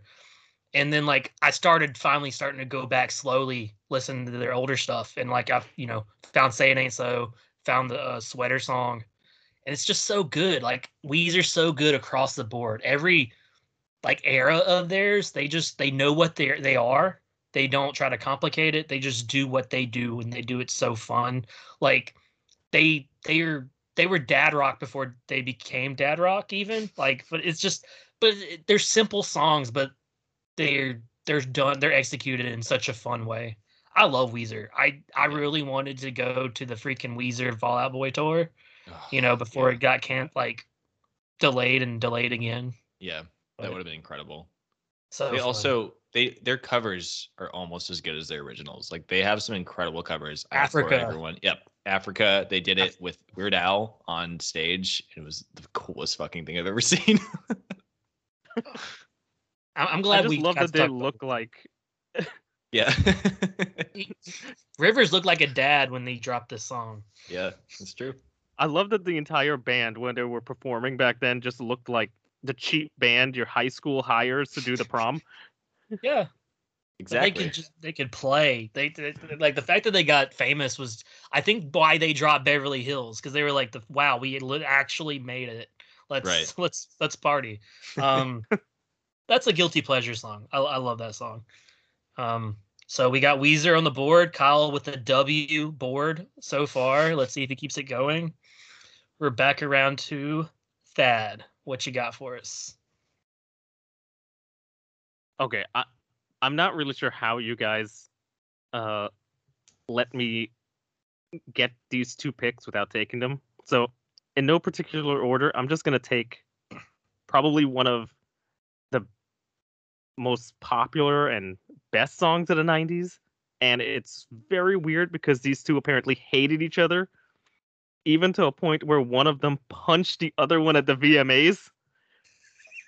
And then like I started finally starting to go back slowly, listen to their older stuff, and like I've you know found "Say It Ain't So," found the uh, sweater song, and it's just so good. Like Weezer's so good across the board. Every like era of theirs, they just they know what they're they are. They don't try to complicate it. They just do what they do, and they do it so fun. Like they they are they were dad rock before they became dad rock even like but it's just but it- they're simple songs but they're they're done they're executed in such a fun way i love weezer i i really wanted to go to the freaking weezer Fall Out Boy tour you know before yeah. it got can't like delayed and delayed again Yeah, that would have been incredible. So they fun. also they their covers are almost as good as their originals. Like they have some incredible covers. I Africa. everyone. Yep, Africa. They did it with Weird Al on stage. It was the coolest fucking thing I've ever seen. I- i'm i glad just we love that they talk about look like yeah, rivers looked like a dad when they dropped this song yeah, it's true. I love that the entire band, when they were performing back then, just looked like the cheap band your high school hires to do the prom. yeah But Exactly. They could just they could play. They, they like the fact that they got famous was I think why they dropped Beverly Hills because they were like the wow we actually made it. Let's Right. let's let's party. Um, that's a guilty pleasure song. I, I love that song. Um, so we got Weezer on the board. Kyle with the W board so far. Let's see if he keeps it going. We're back around to Thad. What you got for us? Okay, I, I'm not really sure how you guys uh let me get these two picks without taking them. So, in no particular order, I'm just gonna take probably one of the most popular and best songs of the 90s. And it's very weird because these two apparently hated each other, even to a point where one of them punched the other one at the VMAs.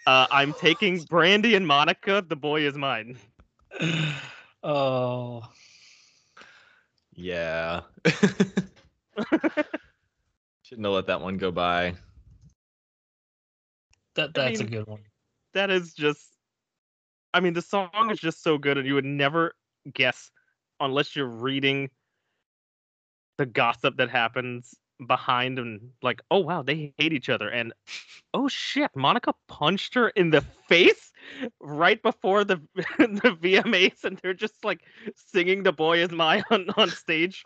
Uh, I'm taking Brandy and Monica. The boy is mine. Oh, Yeah. Shouldn't have let that one go by. that I that's a good one. that is just I mean the song is just so good and you would never guess unless you're reading the gossip that happens behind and like oh wow they hate each other and oh shit Monica punched her in the face right before the the VMAs and they're just like singing the boy is mine on, on stage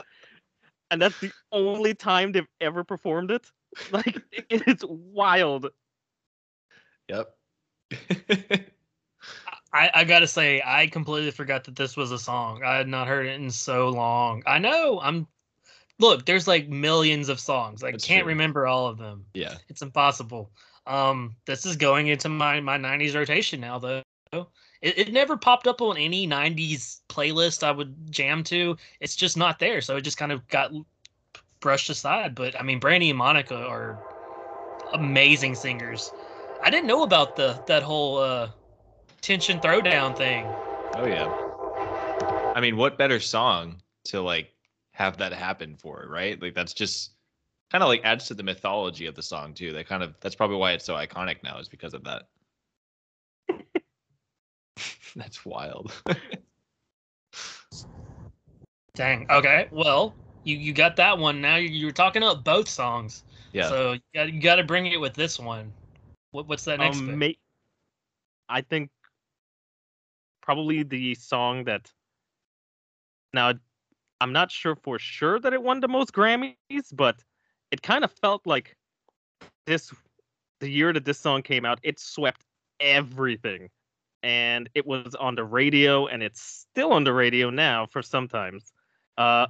and that's the only time they've ever performed it like it, it's wild Yep. I, I gotta say, I completely forgot that this was a song. I had not heard it in so long. I know. I'm look. There's like millions of songs. I That's can't true. remember all of them. yeah. It's impossible. Um, this is going into my my '90s rotation now, though. It, it never popped up on any '90s playlist I would jam to. It's just not there, so it just kind of got brushed aside. But I mean, Brandy and Monica are amazing singers. I didn't know about the that whole uh, tension throwdown thing. Oh yeah. I mean, what better song to like have that happen for, right? Like that's just kind of like adds to the mythology of the song too. That kind of that's probably why it's so iconic now is because of that. that's wild. Dang. Okay. Well, you you got that one. Now you, you were talking about both songs. yeah. So you got, you got to bring it with this one. What, what's that next? Um, pick? ma- I think probably the song that now I'm not sure for sure that it won the most Grammys, but it kind of felt like this the year that this song came out, it swept everything. And it was on the radio and it's still on the radio now for sometimes. Uh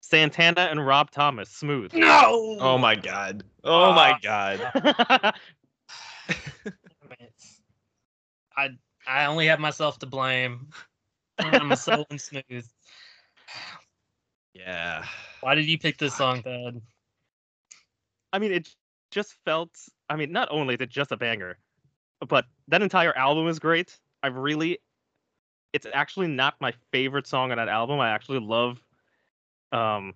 Santana and Rob Thomas, Smooth. no. oh my god. Oh my god. I I only have myself to blame. I'm so smooth. Yeah. Why did you pick this Fuck. song, Thad? I mean, it just felt. I mean, not only is it just a banger, but that entire album is great. I really. It's actually not my favorite song on that album. I actually love um,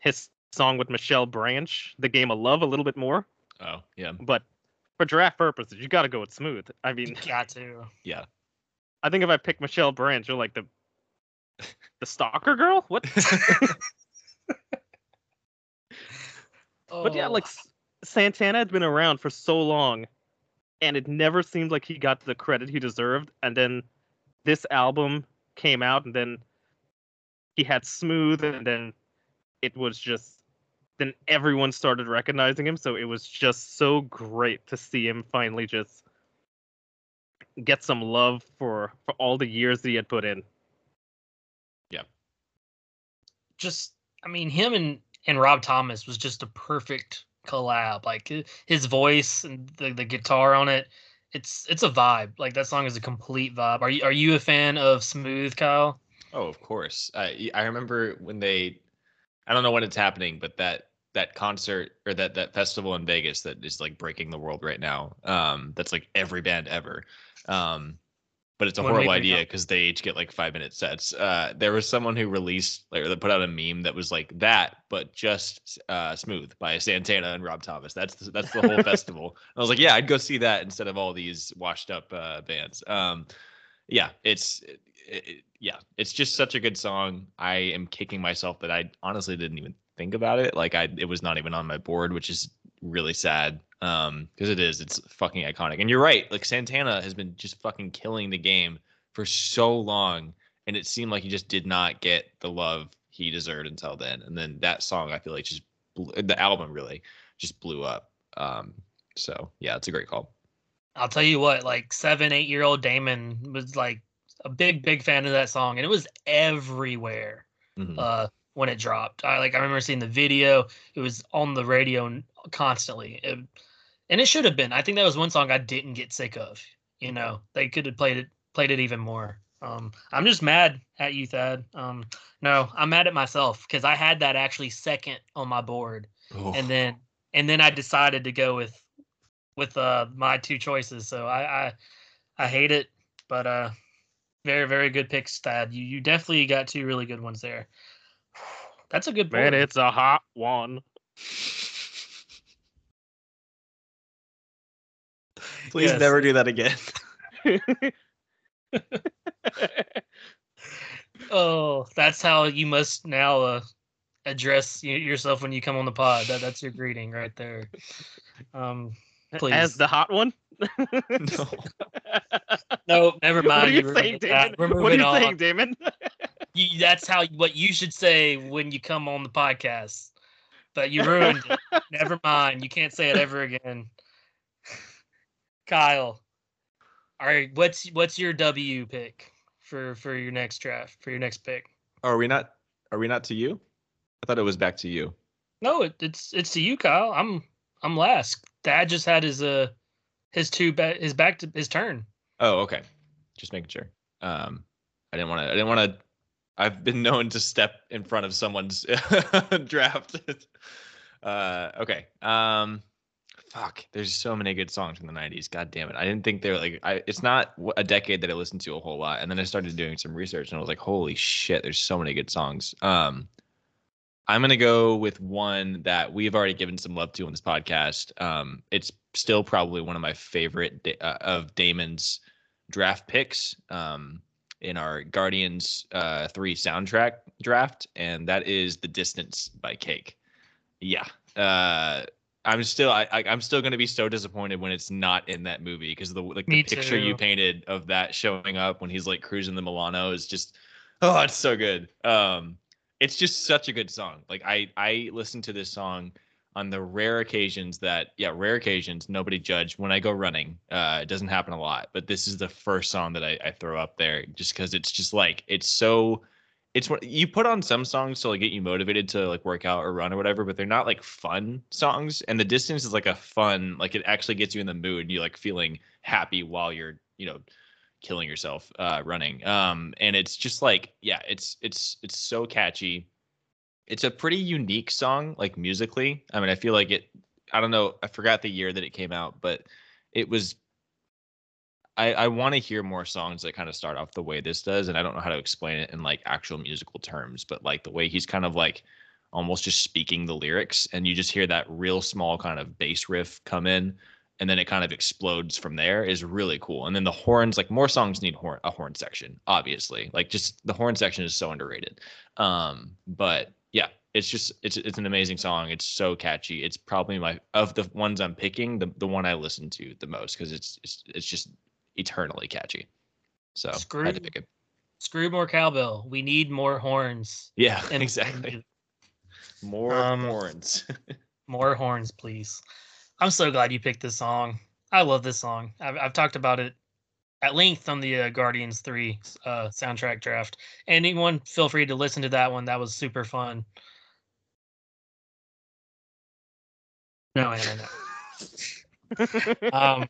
his song with Michelle Branch, "The Game of Love," a little bit more. Oh, yeah. But for draft purposes, you got to go with Smooth. I mean, You mean, got to. Yeah. I think if I pick Michelle Branch, you're like the the stalker girl. What? But yeah, Oh, like Santana had been around for so long, and it never seemed like he got the credit he deserved. And then this album came out, and then he had Smooth, and then it was just then everyone started recognizing him. So it was just so great to see him finally just get some love for for all the years that he had put in. Just I mean him and and Rob Thomas was just a perfect collab. Like his voice and the, the guitar on it, it's it's a vibe. Like that song is a complete vibe. Are you are you a fan of Smooth, Kyle? Oh, of course. I I remember when they I don't know when it's happening, but that that concert or that that festival in Vegas that is like breaking the world right now. Um that's like every band ever. Um but it's a horrible idea because they each get like five minute sets. Uh, there was someone who released like or that put out a meme that was like that, but just uh, smooth by Santana and Rob Thomas. That's the, that's the whole festival. I was like, yeah, I'd go see that instead of all these washed up uh, bands. Um, yeah, it's it, it, yeah, it's just such a good song. I am kicking myself that I honestly didn't even think about it. Like I, it was not even on my board, which is really sad. Um, because it is, it's fucking iconic. And you're right. Like Santana has been just fucking killing the game for so long, and it seemed like he just did not get the love he deserved until then. And then that song, I feel like just blew, the album really just blew up. Um, so yeah, it's a great call. I'll tell you what, like seven, eight year old Damon was like a big, big fan of that song, and it was everywhere. Mhm. uh when it dropped. I like I remember seeing the video. It was on the radio constantly. It- and it should have been. I think that was one song I didn't get sick of. You know, they could have played it played it even more. Um I'm just mad at you, Thad. Um no, I'm mad at myself because I had that actually second on my board. Oh, And then and then I decided to go with with uh my two choices. So I I, I hate it, but uh very, very good picks, Thad. You you definitely got two really good ones there. That's a good Man, board. it's a hot one. Please Yes. never do that again. Oh, that's how you must now uh, address y- yourself when you come on the pod. That that's your greeting right there. Um, Please. As the hot one. no. no, never mind. What are you We're saying, moving- Damon? What are you on. saying, Damon? You, that's how what you should say when you come on the podcast. But you ruined it. Never mind. You can't say it ever again. Kyle, all right. What's what's your W pick for for your next draft for your next pick? Are we not? Are we not to you? I thought it was back to you. No, it, it's it's to you, Kyle. I'm I'm last. Thad just had his uh his two ba- his back to his turn. Oh, okay. Just making sure. Um, I didn't want to. I didn't want to. I've been known to step in front of someone's draft. uh, okay. Um, fuck. There's so many good songs from the '90s. God damn it. I didn't think they were like. I. It's not a decade that I listened to a whole lot, and then I started doing some research, and I was like, holy shit. There's so many good songs. Um, I'm gonna go with one that we've already given some love to on this podcast. Um, it's still probably one of my favorite da- uh, of Damon's draft picks um, in our Guardians uh, three soundtrack draft, and that is "The Distance" by Cake. Yeah, uh, I'm still I, I I'm still gonna be so disappointed when it's not in that movie because the like Me the picture you painted of that showing up when he's like cruising the Milano is just oh it's so good. Um, it's just such a good song. Like I I listen to this song on the rare occasions that yeah rare occasions nobody judge when I go running. Uh, it doesn't happen a lot, but this is the first song that I, I throw up there just because it's just like it's so. It's what you put on some songs to like get you motivated to like work out or run or whatever, but they're not like fun songs. And the distance is like a fun, like it actually gets you in the mood. You like feeling happy while you're, you know, killing yourself uh running um and it's just like yeah it's it's it's so catchy it's a pretty unique song like musically i mean i feel like it i don't know i forgot the year that it came out but it was i i want to hear more songs that kind of start off the way this does and i don't know how to explain it in like actual musical terms but like the way he's kind of like almost just speaking the lyrics and you just hear that real small kind of bass riff come in and then it kind of explodes from there is really cool. And then the horns, like more songs need horn a horn section, obviously. Like just the horn section is so underrated. Um, but yeah, it's just it's it's an amazing song. It's so catchy. It's probably my of the ones I'm picking, the the one I listen to the most because it's it's it's just eternally catchy. So I had to Screw- pick it. Screw more cowbell. We need more horns. Yeah, and, exactly. More Um, horns. More horns, please. I'm so glad you picked this song. I love this song. I've, I've talked about it at length on the uh, Guardians 3 uh, soundtrack draft. Anyone, feel free to listen to that one. That was super fun. No, Anna, no. um,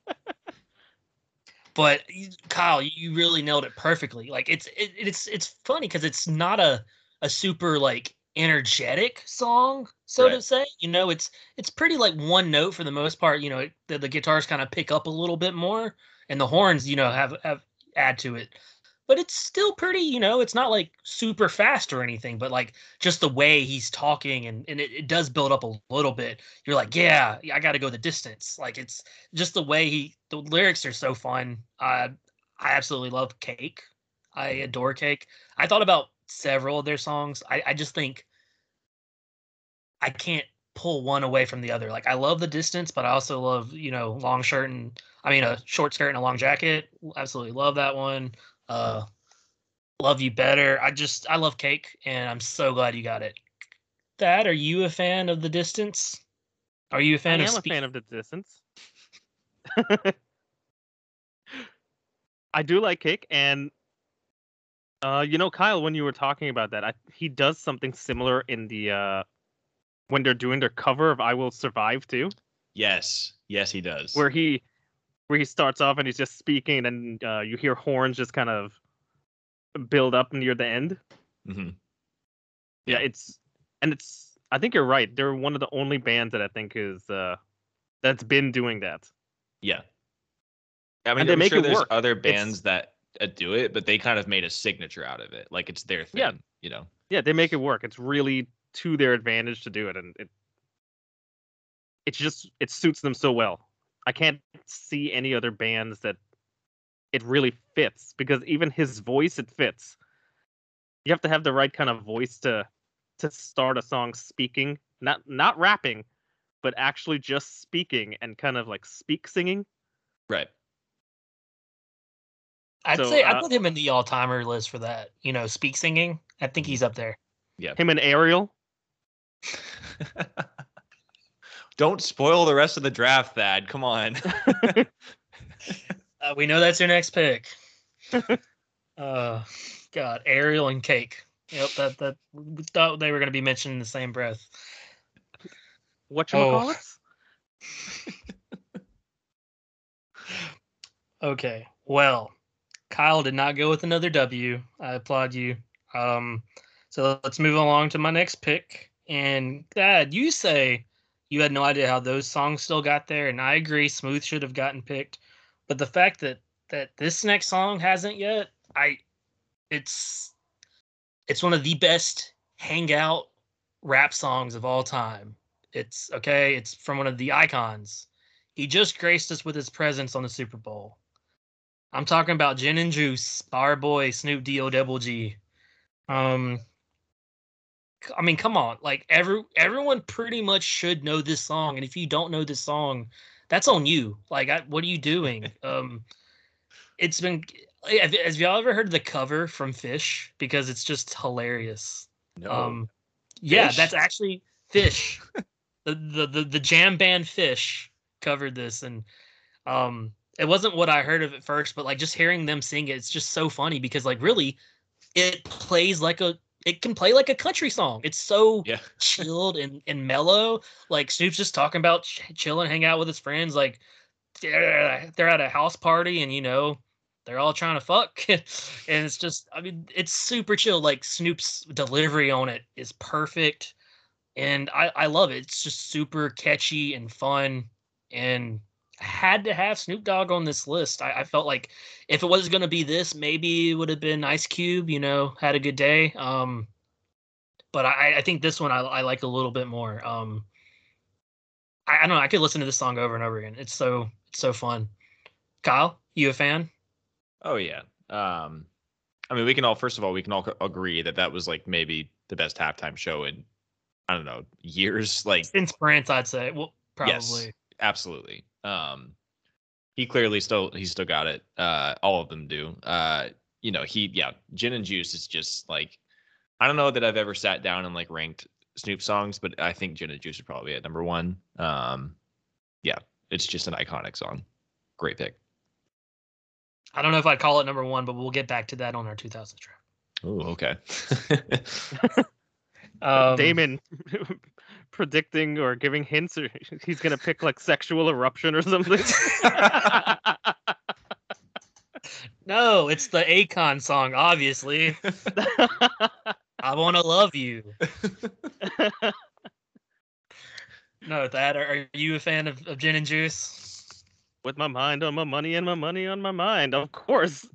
but Kyle, you really nailed it perfectly. Like it's it, it's it's funny because it's not a a super like energetic song, so to say. You know, it's it's pretty like one note for the most part. You know, it, the, the guitars kind of pick up a little bit more, and the horns, you know, have have add to it. But it's still pretty, you know, it's not like super fast or anything, but like just the way he's talking and, and it, it does build up a little bit. You're like, yeah, I got to go the distance. Like it's just the way he, the lyrics are so fun. Uh, I absolutely love Cake. I adore Cake. I thought about several of their songs. I, I just think I can't pull one away from the other. Like I love the distance, but I also love, you know, long shirt and I mean a short skirt and a long jacket. Absolutely love that one. Uh love you better. I just I love cake and I'm so glad you got it. Thad are you a fan of the distance? Are you a I fan I of am of a fan of the distance. I do like cake, and uh, you know, Kyle, when you were talking about that, I, he does something similar in the uh, when they're doing their cover of "I Will Survive" too, yes, yes, he does. where he where he starts off and he's just speaking, and uh, you hear horns just kind of build up near the end. Mhm. Yeah, Yeah. it's and it's. I think you're right. They're one of the only bands that I think is uh, that's been doing that. Yeah. I mean, they I'm make sure it there's work. other It's- bands that uh, do it, but they kind of made a signature out of it. Like it's their thing, Yeah. you know. yeah, they make it work. It's really to their advantage to do it, and it it's just it suits them so well. I can't see any other bands that it really fits because even his voice it fits. You have to have the right kind of voice to to start a song speaking, not not rapping, but actually just speaking and kind of like speak singing. Right. I'd So, say uh, I'd put him in the all timer list for that. You know, speak singing. I think he's up there. Yeah. Him and Ariel. Don't spoil the rest of the draft, Thad. Come on. Uh, we know that's your next pick. uh, God, Ariel and Cake. Yep, that that we thought they were going to be mentioned in the same breath. What you Oh. call it? Okay, well, Kyle did not go with another W. I applaud you. Um, so let's move along to my next pick. And Thad, you say you had no idea how those songs still got there, and I agree. Smooth should have gotten picked, but the fact that that this next song hasn't yet, I, it's, it's one of the best hangout rap songs of all time. It's okay. It's from one of the icons. He just graced us with his presence on the Super Bowl. I'm talking about Gin and Juice, Bar Boy, Snoop D O Double G. Um, I mean, come on, like every everyone pretty much should know this song, and if you don't know this song, that's on you. Like, I, what are you doing? um, it's been. Have, have y'all ever heard the cover from Phish? Because it's just hilarious. No. Um, yeah, Phish? that's actually Phish. the, the the the jam band Phish covered this, and um, it wasn't what I heard of at first, but like just hearing them sing it, it's just so funny because like really, it plays like a it can play like a country song. It's so yeah. chilled and, and mellow. Like Snoop's just talking about ch- chilling, hang out with his friends. Like they're, they're at a house party and you know they're all trying to fuck, and it's just I mean it's super chill. Like Snoop's delivery on it is perfect, and I I love it. It's just super catchy and fun, and had to have Snoop Dogg on this list. I, I felt like if it was going to be this, maybe it would have been Ice Cube. You know, had a good day. Um, but I, I think this one I, I like a little bit more. Um, I, I don't know. I could listen to this song over and over again. It's so it's so fun. Kyle, you a fan? Oh yeah. Um, I mean, we can all first of all we can all agree that that was like maybe the best halftime show in I don't know years. Like Since Prince, I'd say. Well, probably. Yes. absolutely. Um, he clearly still he's still got it. Uh, all of them do. Uh, you know, he yeah, Gin and Juice is just like I don't know that I've ever sat down and like ranked Snoop songs, but I think Gin and Juice would probably at number one. Um, yeah, it's just an iconic song. Great pick. I don't know if I'd call it number one, but we'll get back to that on our 2000 draft. Oh, okay. Um, Damon predicting or giving hints, or he's gonna pick like sexual eruption or something. No, it's the Akon song, obviously. I want to love you. No, that. Are, are you a fan of, of gin and juice? With my mind on my money and my money on my mind, of course.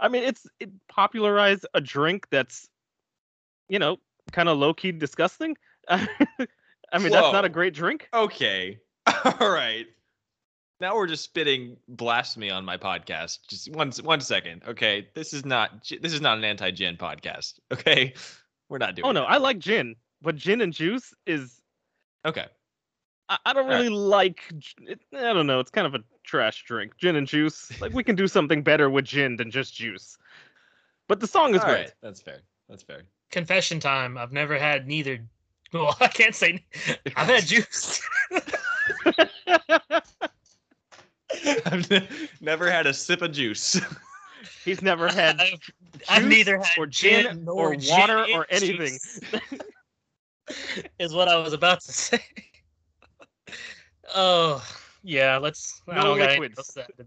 I mean, it's it popularized a drink that's, you know, kind of low key disgusting. I mean, that's not a great drink. okay. All right. Now we're just spitting blasphemy on my podcast. Just one one second. Okay. This is not this is not an anti-gin podcast. Okay. We're not oh, doing Oh no, that. I like gin, but gin and juice is Okay. I, I don't really like. I don't know. It's kind of a trash drink. Gin and juice. Like we can do something better with gin than just juice. But the song is All great. right. That's fair. That's fair. Confession time. I've never had neither. Well, I can't say. I've had juice. I've ne- never had a sip of juice. He's never had I've, I've juice neither had or gin nor or gin water and or anything. is what I was about to say. Oh yeah, let's. I No don't liquids. else to add to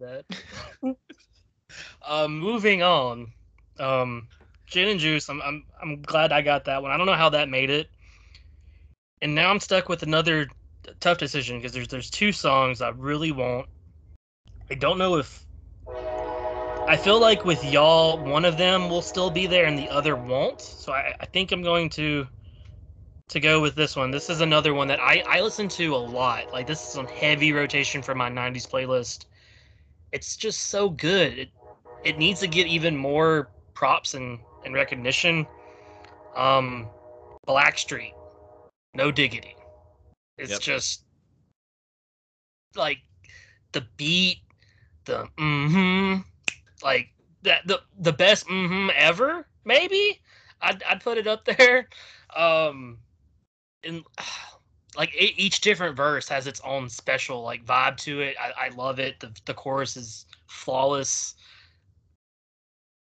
that. um, moving on. Um, gin and juice. I'm I'm I'm glad I got that one. I don't know how that made it, and now I'm stuck with another tough decision because there's there's two songs I really want. I don't know if I feel like with y'all, one of them will still be there and the other won't. So I, I think I'm going to to go with this one. This is another one that I, I listen to a lot. Like this is on heavy rotation for my 90s playlist. It's just so good. It it needs to get even more props and, and recognition. Um Blackstreet. No diggity. It's Yep. just like the beat, the mm-hmm, like that the the best mm-hmm ever, maybe. I'd I'd put it up there. Um and like each different verse has its own special like vibe to it. I, I love it. The the chorus is flawless.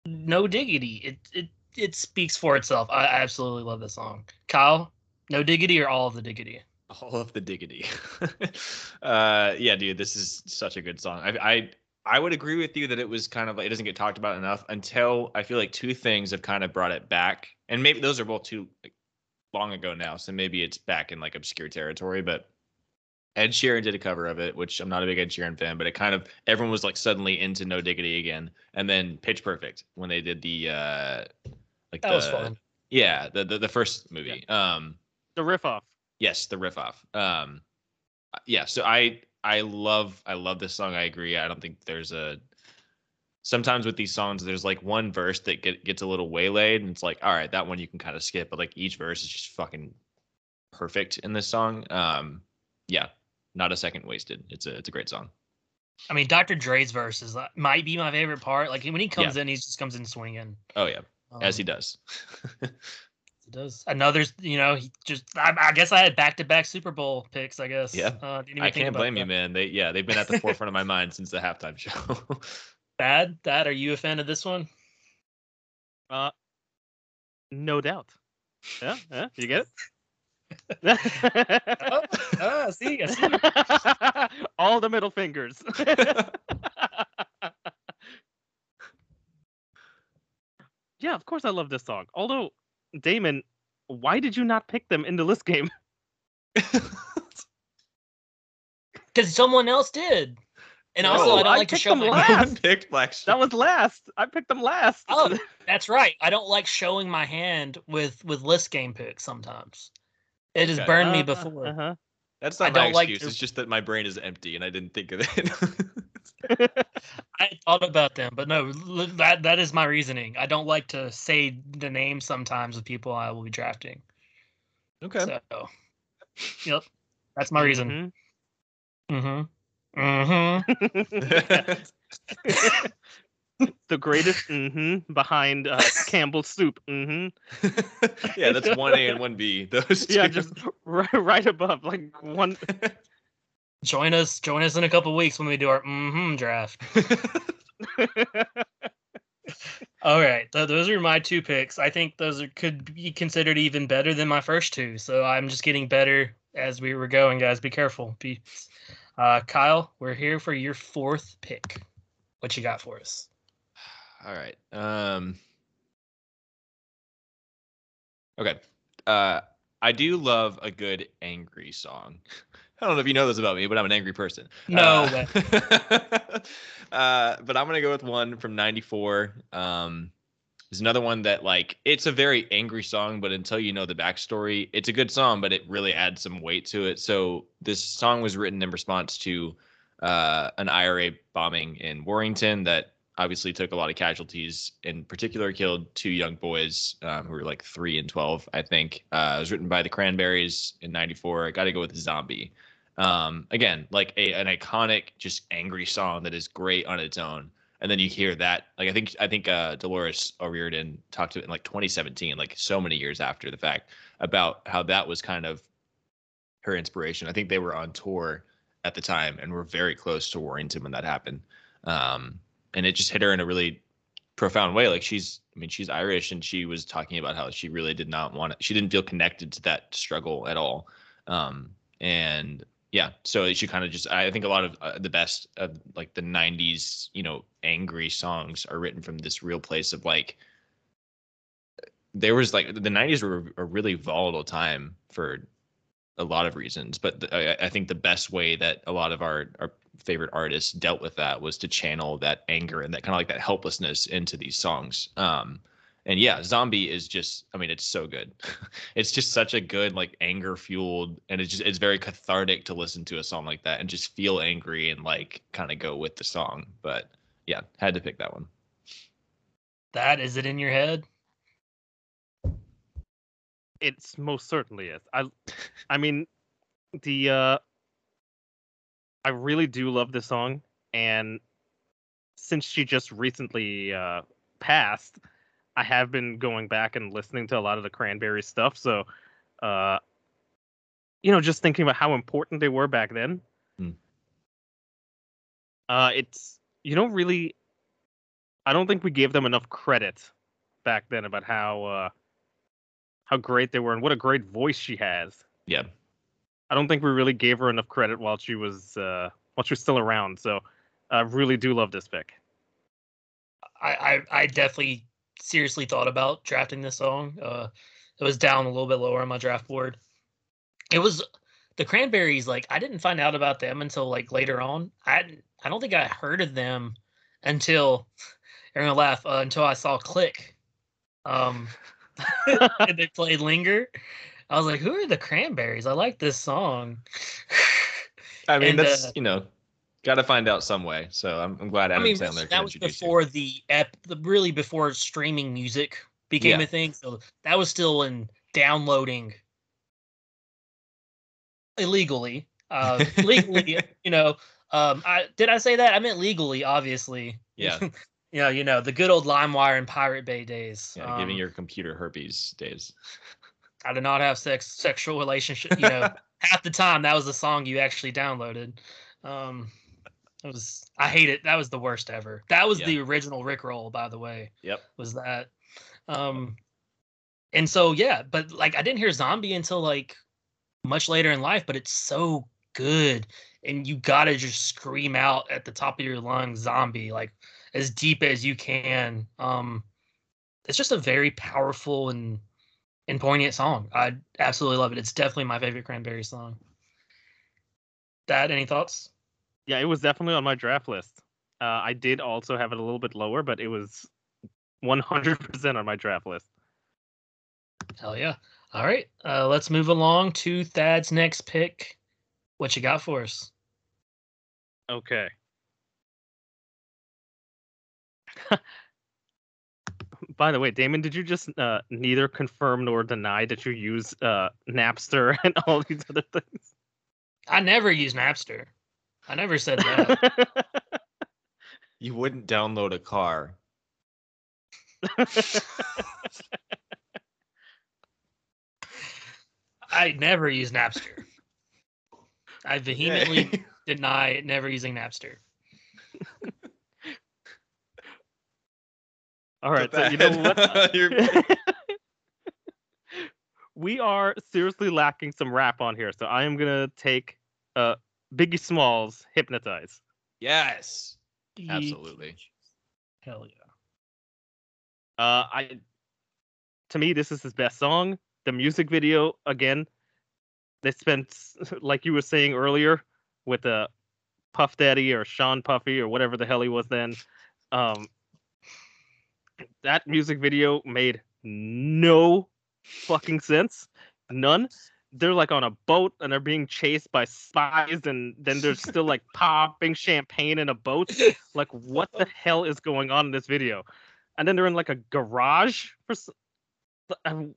No diggity. It it it speaks for itself. I, absolutely love this song. Kyle, no diggity or all of the diggity? All of the diggity. uh, yeah, dude, this is such a good song. I, I I would agree with you that it was kind of like it doesn't get talked about enough until I feel like two things have kind of brought it back, and maybe those are both too like, long ago now, so maybe it's back in like obscure territory. But Ed Sheeran did a cover of it, which I'm not a big Ed Sheeran fan, but it kind of everyone was like suddenly into No Diggity again, and then Pitch Perfect when they did the uh like That the was fun. yeah the the, the first movie. Um, The riff off. yes, the riff off. Um, yeah, so I I love I love this song. I agree. I don't think there's a sometimes with these songs there's like one verse that get, gets a little waylaid and it's like all right that one you can kind of skip but like each verse is just fucking perfect in this song um yeah not a second wasted it's a it's a great song I mean, Dr. Dre's verse is like, might be my favorite part. Like when he comes in, he just comes in swinging. oh yeah as he Um, does He does. Another, you know, he just. I, I guess I had back-to-back Super Bowl picks. I guess. Yeah. Uh, didn't even i can't about blame you man they yeah they've been at the forefront of my mind since the halftime show Bad. Thad. Are you a fan of this one? Uh, no doubt. Yeah, yeah, you get it. Oh, ah, see, I see. All the middle fingers. yeah, of course I love this song. Although, Damon, why did you not pick them in the list game? Because someone else did. And No, also, I don't I like to picked show them my last. no hand. picked black Sheep. That was last. I picked them last. Oh, that's right. I don't like showing my hand with with list game picks. Sometimes it has Okay. burned me Uh, before. Uh-huh. That's I not my don't like excuse. to- It's just that my brain is empty and I didn't think of it. I thought about them, but no, that that is my reasoning. I don't like to say the name sometimes of people I will be drafting. okay. So, yep, that's my reason. Mhm. Mm-hmm. Mm-hmm. the greatest hmm behind uh, Campbell's soup. hmm yeah, that's one A and one B. Those two. Yeah, just right, right above, like one. join us, join us in a couple weeks when we do our mm-hmm draft. All right, th- those are my two picks. I think those are, could be considered even better than my first two. So I'm just getting better as we were going, guys. Be careful. Be, uh, Kyle, we're here for your fourth pick. What you got for us? All right. Um. Okay. Uh, I do love a good angry song. I don't know if you know this about me, but I'm an angry person. No uh, uh, but I'm gonna go with one from '94. Um, there's another one that like it's a very angry song, but until you know the backstory, it's a good song, but it really adds some weight to it. So this song was written in response to uh, an IRA bombing in Warrington that obviously took a lot of casualties. In particular, killed two young boys um, who were like three and twelve, I think. Uh, it was written by the Cranberries in '94. I got to go with Zombie. Um, again, like a an iconic, just angry song that is great on its own. And then you hear that, like I think I think uh, Dolores O'Riordan talked to it in like 2017, like so many years after the fact, about how that was kind of her inspiration. I think they were on tour at the time and were very close to Warrington when that happened. Um, and it just hit her in a really profound way. Like she's, I mean, she's Irish, and she was talking about how she really did not want it. She didn't feel connected to that struggle at all. Um, and yeah, so she kind of just, I think a lot of uh, the best of like the '90s, you know, angry songs are written from this real place of like. There was like the '90s were a really volatile time for a lot of reasons, but the, I, I think the best way that a lot of our our favorite artists dealt with that was to channel that anger and that kind of like that helplessness into these songs. Um, and yeah, Zombie is just, I mean, it's so good. it's just such a good like anger fueled, and it's just it's very cathartic to listen to a song like that and just feel angry and like kind of go with the song. But yeah, had to pick that one. That is it in your head? It's most certainly is. I, I mean, the uh, I really do love this song, and since she just recently uh passed, I have been going back and listening to a lot of the Cranberry stuff. So, uh, you know, just thinking about how important they were back then. Hmm. Uh, it's you don't really. I don't think we gave them enough credit back then about how uh, how great they were and what a great voice she has. Yeah. I don't think we really gave her enough credit while she was uh, while she was still around. So I really do love this pick. I, I I definitely seriously thought about drafting this song. Uh, it was down a little bit lower on my draft board. It was the Cranberries. Like I didn't find out about them until like later on. I I don't think I heard of them until you're gonna laugh uh, until I saw Click. Um, and they played Linger. I was like, who are the Cranberries? I like this song. I mean, And, that's uh, you know, got to find out some way. So I'm, I'm glad I Adam mean, Sandler that was introduce you. before the ep, the, really before streaming music became Yeah. a thing. So that was still in downloading illegally. Uh, legally, you know. Um, I did I say that? I meant legally, obviously. Yeah, Yeah, you know the good old LimeWire and Pirate Bay days. yeah, giving Um, your computer herpes days. I did not have sex sexual relationship. You know, half the time that was the song you actually downloaded. Um, it was I hate it. That was the worst ever. That was Yeah. the original Rickroll, by the way. Yep. Was that? Um, and so yeah, but like I didn't hear Zombie until like much later in life, but it's so good, and you gotta just scream out at the top of your lungs, Zombie, like as deep as you can. Um, it's just a very powerful and and poignant song. I absolutely love it. It's definitely my favorite Cranberry song. Thad, any thoughts? Yeah, it was definitely on my draft list. Uh, I did also have it a little bit lower, but it was 100% on my draft list. Hell yeah. All right. Uh, let's move along to Thad's next pick. What you got for us? Okay. By the way, Damon, did you just uh, neither confirm nor deny that you use uh, Napster and all these other things? I never use Napster. I never said that. You wouldn't download a car. I never use Napster. I vehemently Yay. deny never using Napster. All right, so you know what? You're- we are seriously lacking some rap on here, so I am gonna take uh, Biggie Smalls "Hypnotize." yes, absolutely. Hell yeah. Uh, I to me, this is his best song. The music video, again, they spent like you were saying earlier with uh, Puff Daddy or Sean Puffy or whatever the hell he was then. Um, that music video made no fucking sense. None. They're like on a boat and they're being chased by spies, and then they're still like popping champagne in a boat. Like, what the hell is going on in this video? And then they're in like a garage for. s- but I'm-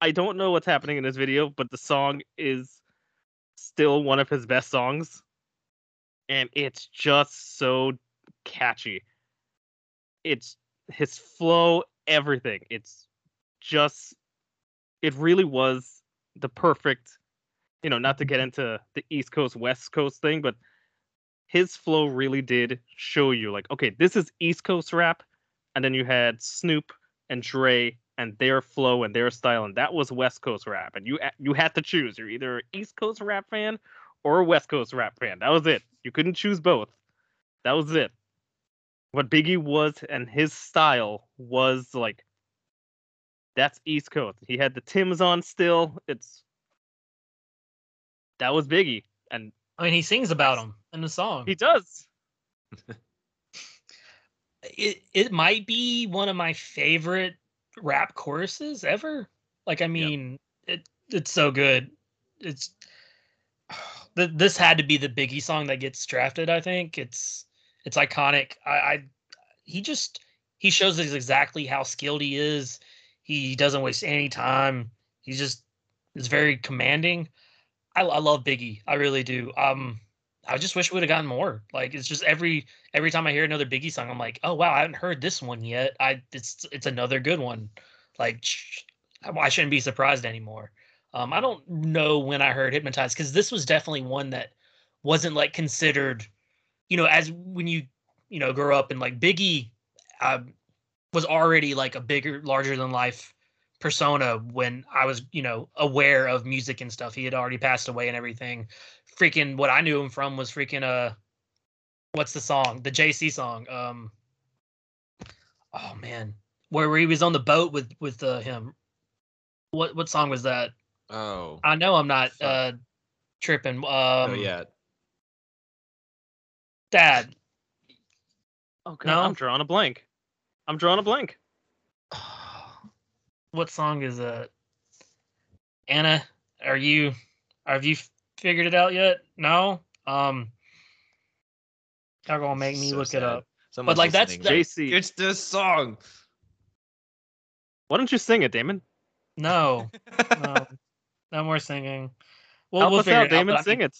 I don't know what's happening in this video, but the song is still one of his best songs, and it's just so catchy. It's his flow, everything. It's just, it really was the perfect, you know, not to get into the East Coast West Coast thing, but his flow really did show you like, okay, this is East Coast rap, and then you had Snoop and Dre and their flow and their style, and that was West Coast rap, and you you had to choose. You're either an East Coast rap fan or a West Coast rap fan. That was it. You couldn't choose both. That was it. What Biggie was and his style was like. That's East Coast. He had the Tims on still. It's that was Biggie, and I mean, he sings about him in the song. he does. it it might be one of my favorite rap choruses ever. Like I mean, it it's so good. It's this had to be the Biggie song that gets drafted. I think it's it's iconic. I, I he just he shows us exactly how skilled he is. He doesn't waste any time. He just is very commanding. I, I love Biggie. I really do. Um, I just wish we would have gotten more. Like it's just every every time I hear another Biggie song, I'm like, oh wow, I haven't heard this one yet. I it's it's another good one. Like I shouldn't be surprised anymore. Um, I don't know when I heard Hypnotized because this was definitely one that wasn't like considered, you know, as when you you know grow up and like Biggie uh, was already like a bigger, larger than life persona when I was, you know, aware of music and stuff. He had already passed away and everything. Freaking what I knew him from was freaking uh what's the song? The Jay-Z song. Um Oh man. Where, where he was on the boat with with uh, him. What what song was that? Oh. I know I'm not uh tripping. Um oh yeah. Thad. Oh god, No? I'm drawing a blank. I'm drawing a blank. What song is it? Anna, are you have you figured it out yet? No? Um Y'all gonna make me So look sad. it up. Someone's like, that's- listening. that- Jay-Z, It's this song. why don't you sing it, Damon? No, no, no more singing. We'll, Help we'll us figure out, it out. Damon. but I sing mean, it.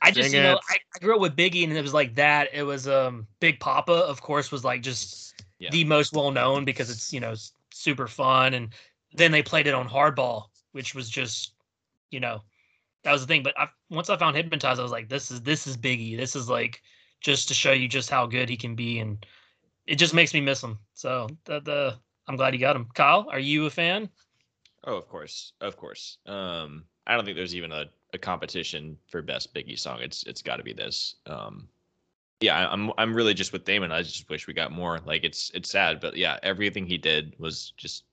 I just, Sing you know. I, I grew up with Biggie, and it was like that. It was um Big Poppa, of course, was like just Yeah. the most well known because it's you know super fun, and then they played it on Hardball, which was just, you know, that was the thing. But I, once I found Hypnotize, I was like, this is this is Biggie. This is like just to show you just how good he can be, and it just makes me miss him. So the the I'm glad you got him. Kyle, are you a fan? Oh, of course, of course. Um, I don't think there's even a, a competition for best Biggie song. It's it's got to be this. Um, yeah, I'm I'm really just with Damon. I just wish we got more. Like it's it's sad, but yeah, everything he did was just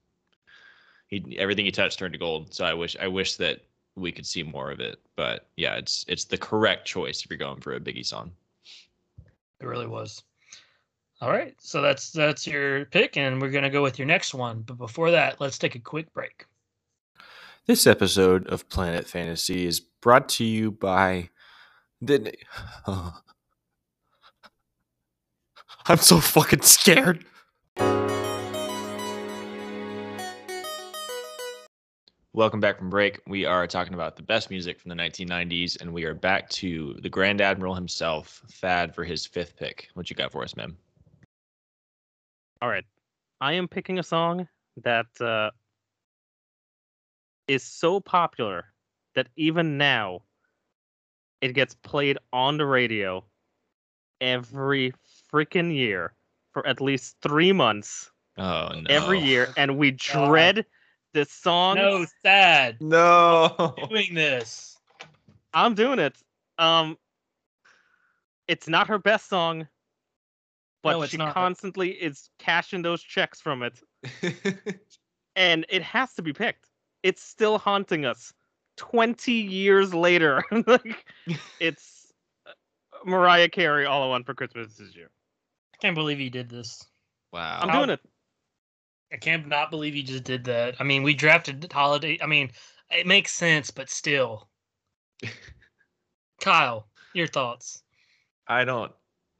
he everything he touched turned to gold. So I wish I wish that we could see more of it. But yeah, it's it's the correct choice if you're going for a Biggie song. It really was. All right, so that's that's your pick, and we're gonna go with your next one. But before that, let's take a quick break. This episode of Planet Fantasy is brought to you by the. I'm so fucking scared. Welcome back from break. We are talking about the best music from the 1990s, and we are back to the Grand Admiral himself, Thad, for his fifth pick. What you got for us, man? All right. I am picking a song that uh, is so popular that even now it gets played on the radio every freaking year for at least three months Oh no! every year, and we dread this song. No, sad No. doing this. I'm doing it. Um, it's not her best song, but No, she not. constantly is cashing those checks from it, and it has to be picked. It's still haunting us 20 years later. like, it's uh, Mariah Carey, All I Want for Christmas Is You. I can't believe you did this. wow. I'm How- doing it. I can't not believe you just did that. I mean, we drafted holiday. I mean, it makes sense, but still. Kyle, your thoughts? I don't.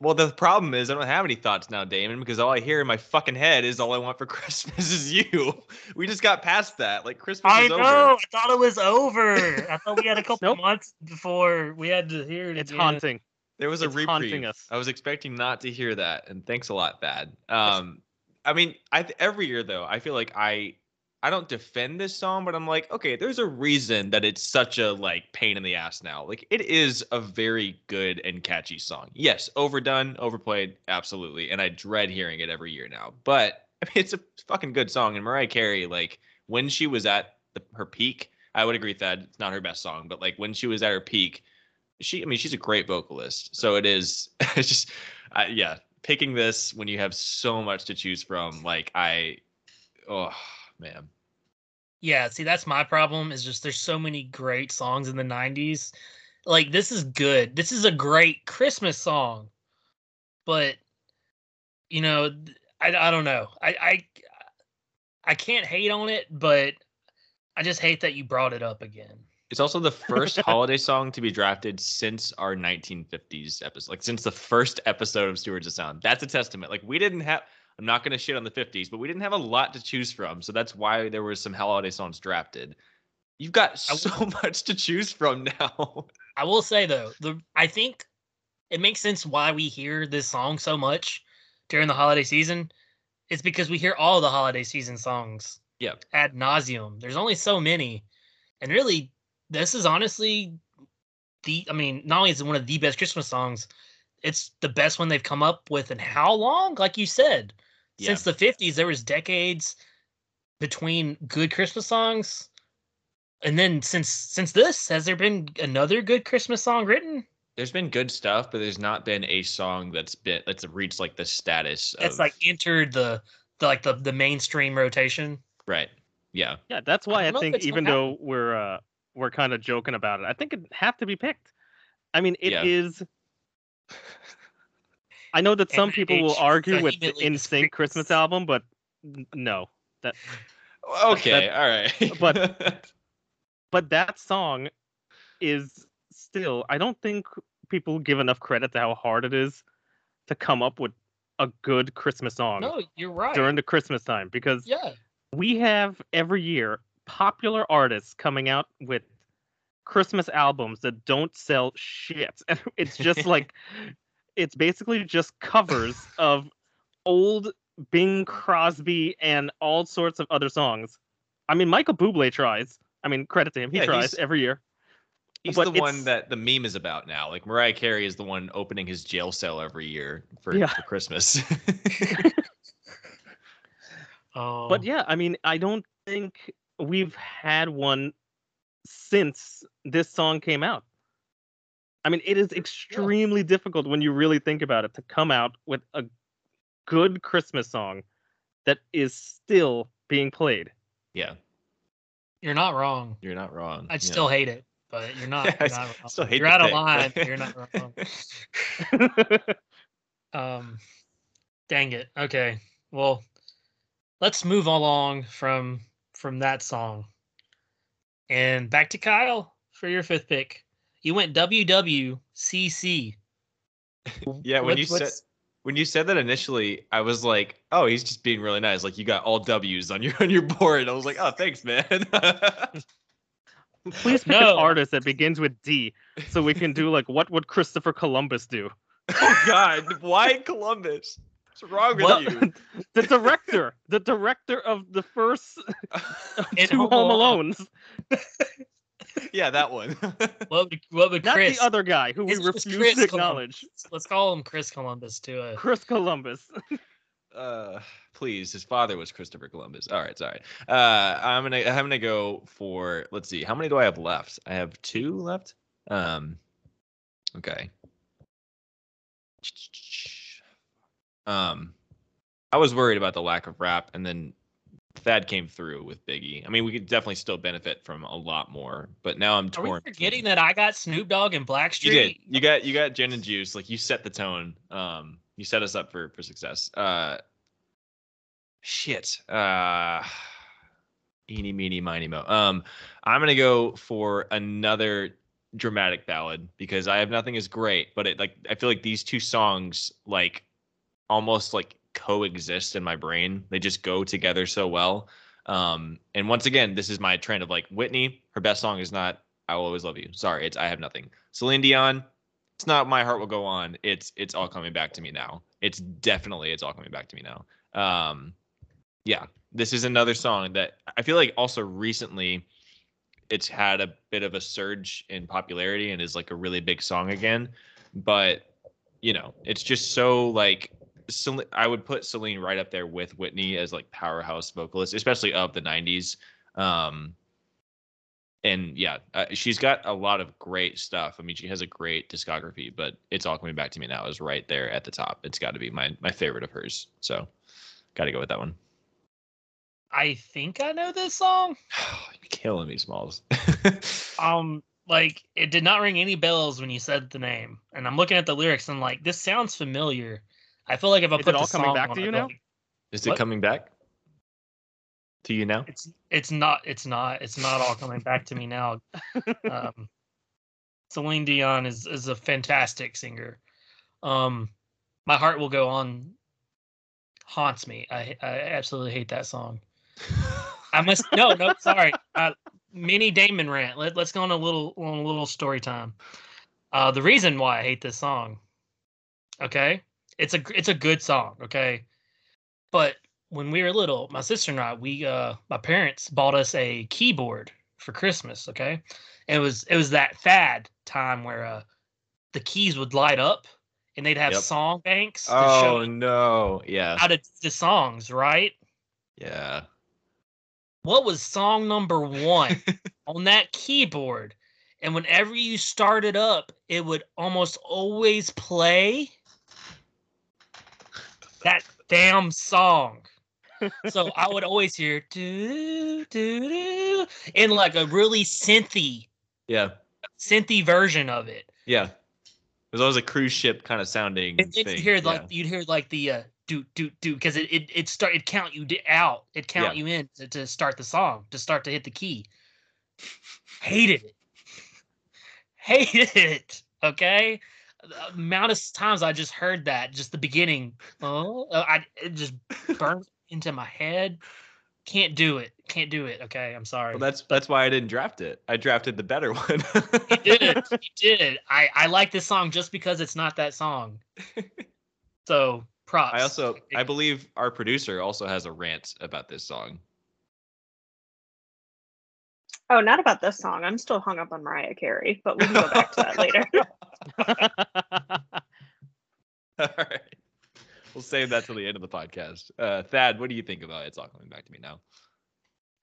Well, the problem is I don't have any thoughts now, Damon, because all I hear in my fucking head is "All I Want for Christmas Is You." We just got past that. Like Christmas I is know. over. I thought it was over. I thought we had a couple Nope. months before we had to hear it. It's again. haunting. There was a It's haunting us. I was expecting not to hear that, and thanks a lot, Thad. Um, I mean, I th- every year though, I feel like I I don't defend this song, but I'm like, okay, there's a reason that it's such a like pain in the ass now. Like it is a very good and catchy song. Yes, overdone, overplayed, absolutely, and I dread hearing it every year now. But I mean, it's a fucking good song, and Mariah Carey, like when she was at the, her peak, I would agree with that it's not her best song, but like when she was at her peak, she, I mean, she's a great vocalist. So it is, it's just, uh, yeah, picking this when you have so much to choose from, like I, oh man, Yeah, see, that's my problem. Is just there's so many great songs in the '90s. Like this is good. This is a great Christmas song, but you know, I I don't know. I I I can't hate on it, but I just hate that you brought it up again. it's also the first holiday song to be drafted since our 1950s episode, like since the first episode of Stewards of Sound. That's a testament. Like we didn't have. I'm not going to shit on the 50s, but we didn't have a lot to choose from, so that's why there was some holiday songs drafted. You've got so much to choose from now. I will say though, the I think it makes sense why we hear this song so much during the holiday season. It's because we hear all the holiday season songs yeah, ad nauseum. There's only so many, and really, this is honestly the. I mean, not only is it one of the best Christmas songs, it's the best one they've come up with in how long? Like you said, Yeah. since the '50s, there was decades. between good Christmas songs, and then since since this, has there been another good Christmas song written? There's been good stuff, but there's not been a song that's been that's reached like the status. That's of, like entered the, the like the the mainstream rotation. right. Yeah. Yeah, that's why I, don't know if think even though we're uh we're kind of joking about it, I think it have to be picked. I mean, it is. I know that some people will argue with the vehemently NSYNC Christmas album, but no. That Okay. all right. but- but that song is still I don't think people give enough credit to how hard it is to come up with a good Christmas song No, you're right. during the Christmas time because yeah, we have every year popular artists coming out with Christmas albums that don't sell shit. And it's just like it's basically just covers of old Bing Crosby and all sorts of other songs. I mean, Michael Bublé tries. I mean, credit to him. He Yeah, tries every year. He's but the one that the meme is about now. Like Mariah Carey is the one opening his jail cell every year for, Yeah. for Christmas. oh, But yeah, I mean, I don't think we've had one since this song came out. I mean, it is extremely difficult when you really think about it to come out with a good Christmas song that is still being played. yeah, you're not wrong. you're not wrong. I'd yeah. still hate it, but you're not. Yeah, I you're not wrong. still hate you're the out of line. but- You're not wrong. Um, dang it. Okay. Well, let's move along from from that song, and back to Kyle for your fifth pick. You went WWCC. Yeah, when What- you said when you said that initially, I was like, "Oh, he's just being really nice." Like you got all W's on your on your board. I was like, "Oh, thanks, man." Please pick No. an artist that begins with D so we can do like what would Christopher Columbus do? oh God, why Columbus? What's wrong with What? you? The director, the director of the first two Home Home Alones. yeah, that one. What would what would Not Chris? the other guy who we It's just refuse Chris to acknowledge. Let's call him Chris Columbus to a. Chris Columbus. uh, please, his father was Christopher Columbus. All right, sorry. Uh, I'm gonna I'm gonna go for. Let's see, how many do I have left? I have two left. Um, okay. Um, I was worried about the lack of rap, and then Thad came through with Biggie. I mean, we could definitely still benefit from a lot more, but now I'm Are torn. we between- forgetting that I got Snoop Dogg and Blackstreet? You did. You got you got gin and juice. Like you set the tone. Um, you set us up for for success. Uh, shit. Uh, eeny meeny miny mo. Um, I'm gonna go for another dramatic ballad because I have nothing as great, but it like I feel like these two songs like almost like coexist in my brain. They just go together so well. Um, and once again, this is my trend of like Whitney. Her best song is not "I Will Always Love You." Sorry, it's "I Have Nothing." Celine Dion. It's not "My Heart Will Go On." It's "It's All Coming Back to Me Now." It's definitely "It's All Coming Back to Me Now." Um, yeah, this is another song that I feel like also recently it's had a bit of a surge in popularity and is like a really big song again. But you know, it's just so like Cel- I would put Celine right up there with Whitney as like powerhouse vocalist, especially of the '90s. Um, and yeah, uh, she's got a lot of great stuff. I mean, she has a great discography, but it's all coming back to me now is right there at the top. It's got to be my my favorite of hers. So, got to go with that one. I think I know this song. You're killing me, Smalls. Um, like it did not ring any bells when you said the name, and I'm looking at the lyrics and like this sounds familiar. I feel like if I Is put it all coming back to you now? like, is it What? coming back to you now? it's it's not it's not it's not all coming back to me now. Um, Celine Dion is is a fantastic singer. Um, my heart will go on. Haunts me. I I absolutely hate that song. I must no no sorry. Uh, mini Damon rant. Let, let's go on a little on a little story time. Uh, the reason why I hate this song. Okay, it's a it's a good song. Okay, but when we were little, my sister and I, we uh, my parents bought us a keyboard for Christmas. Okay, and it was it was that fad time where uh, the keys would light up and they'd have Yep. song banks to Oh show no! Yeah, how to do the songs, right? yeah. what was song number one on that keyboard? And whenever you started up, it would almost always play that damn song. so I would always hear do do do in like a really synthy Yeah. synthy version of it. Yeah. It was always a cruise ship kind of sounding And then thing. you hear like yeah. you'd hear like the uh do do do because it it it start it count you out it count Yeah. you in to, to start the song to start to hit the key. Hated it. Hated it. Okay. The amount of times I just heard that, just the beginning. Oh, I it just burned into my head. Can't do it. Can't do it. Okay, I'm sorry. Well, that's that's why I didn't draft it. I drafted the better one. You did. It. You did. I I like this song just because it's not that song. So props. I also I believe our producer also has a rant about this song. Oh, not about this song. I'm still hung up on Mariah Carey, but we can go back to that later. All right. We'll save that till the end of the podcast. Uh, Thad, what do you think about It's All Coming Back to Me Now?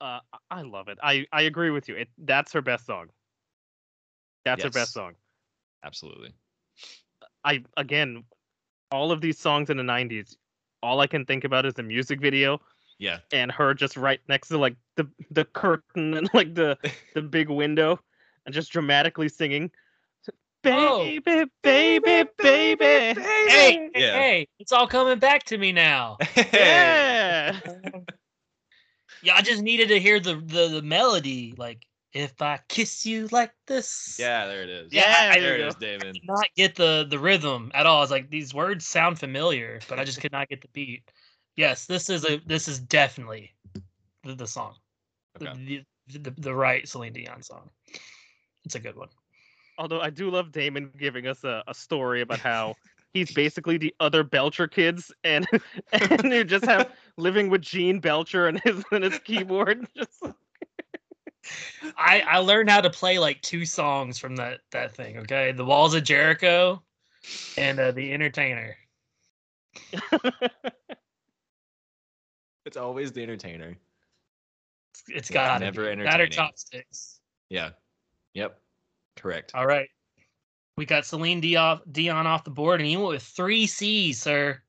uh, I love it. I I agree with you. It that's her best song. That's her best song. Absolutely. I again, all of these songs in the '90s, all I can think about is the music video Yeah. and her just right next to like the the curtain and like the the big window, and just dramatically singing, Oh. "Baby, baby, baby." Hey, hey, Yeah. hey, it's all coming back to me now. Yeah. Yeah, I just needed to hear the the, the melody. Like, if I kiss you like this. Yeah, there it is. Yeah, I- I there you it is, go. Damon. did not get the the rhythm at all. I was like, these words sound familiar, but I just could not get the beat. Yes, this is a this is definitely the, the song, the, Okay. the, the the right Celine Dion song. It's a good one. Although I do love Damon giving us a, a story about how he's basically the other Belcher kids, and and you just have living with Gene Belcher and his and his keyboard. Just I I learned how to play like two songs from that that thing. Okay, the Walls of Jericho, and uh, the Entertainer. It's always the entertainer. It's- It's got never that or entertaining. chopsticks. Yeah. Yep. Correct. All right, we got Celine Dion Dion off the board, and you went with three C's, sir.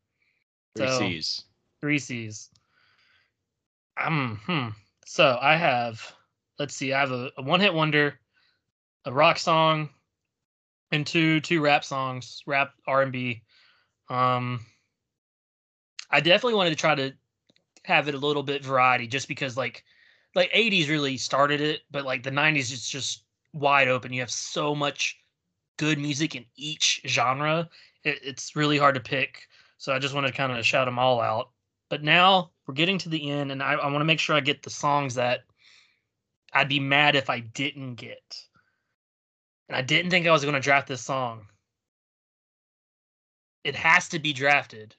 Three so- C's. Three C's. Um, hmm. So I have, let's see, I have a, a one hit wonder, a rock song, and two two rap songs, rap R and B. Um, I definitely wanted to try to have it a little bit variety, just because like, like '80s really started it, but like the '90s it's just wide open. You have so much good music in each genre. It, it's really hard to pick. So I just want to kind of shout them all out. But now we're getting to the end, and I, I want to make sure I get the songs that I'd be mad if I didn't get. And I didn't think I was going to draft this song. It has to be drafted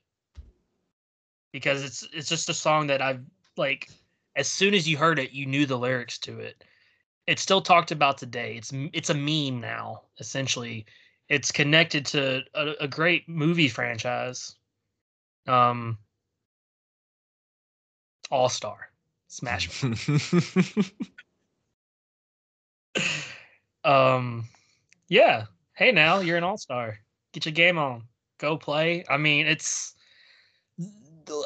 because it's it's just a song that I've like as soon as you heard it, you knew the lyrics to it. It's still talked about today. It's it's a meme now, essentially. It's connected to a, a great movie franchise. Um, All Star, Smash. um, yeah. Hey, now you're an All Star. Get your game on. Go play. I mean, it's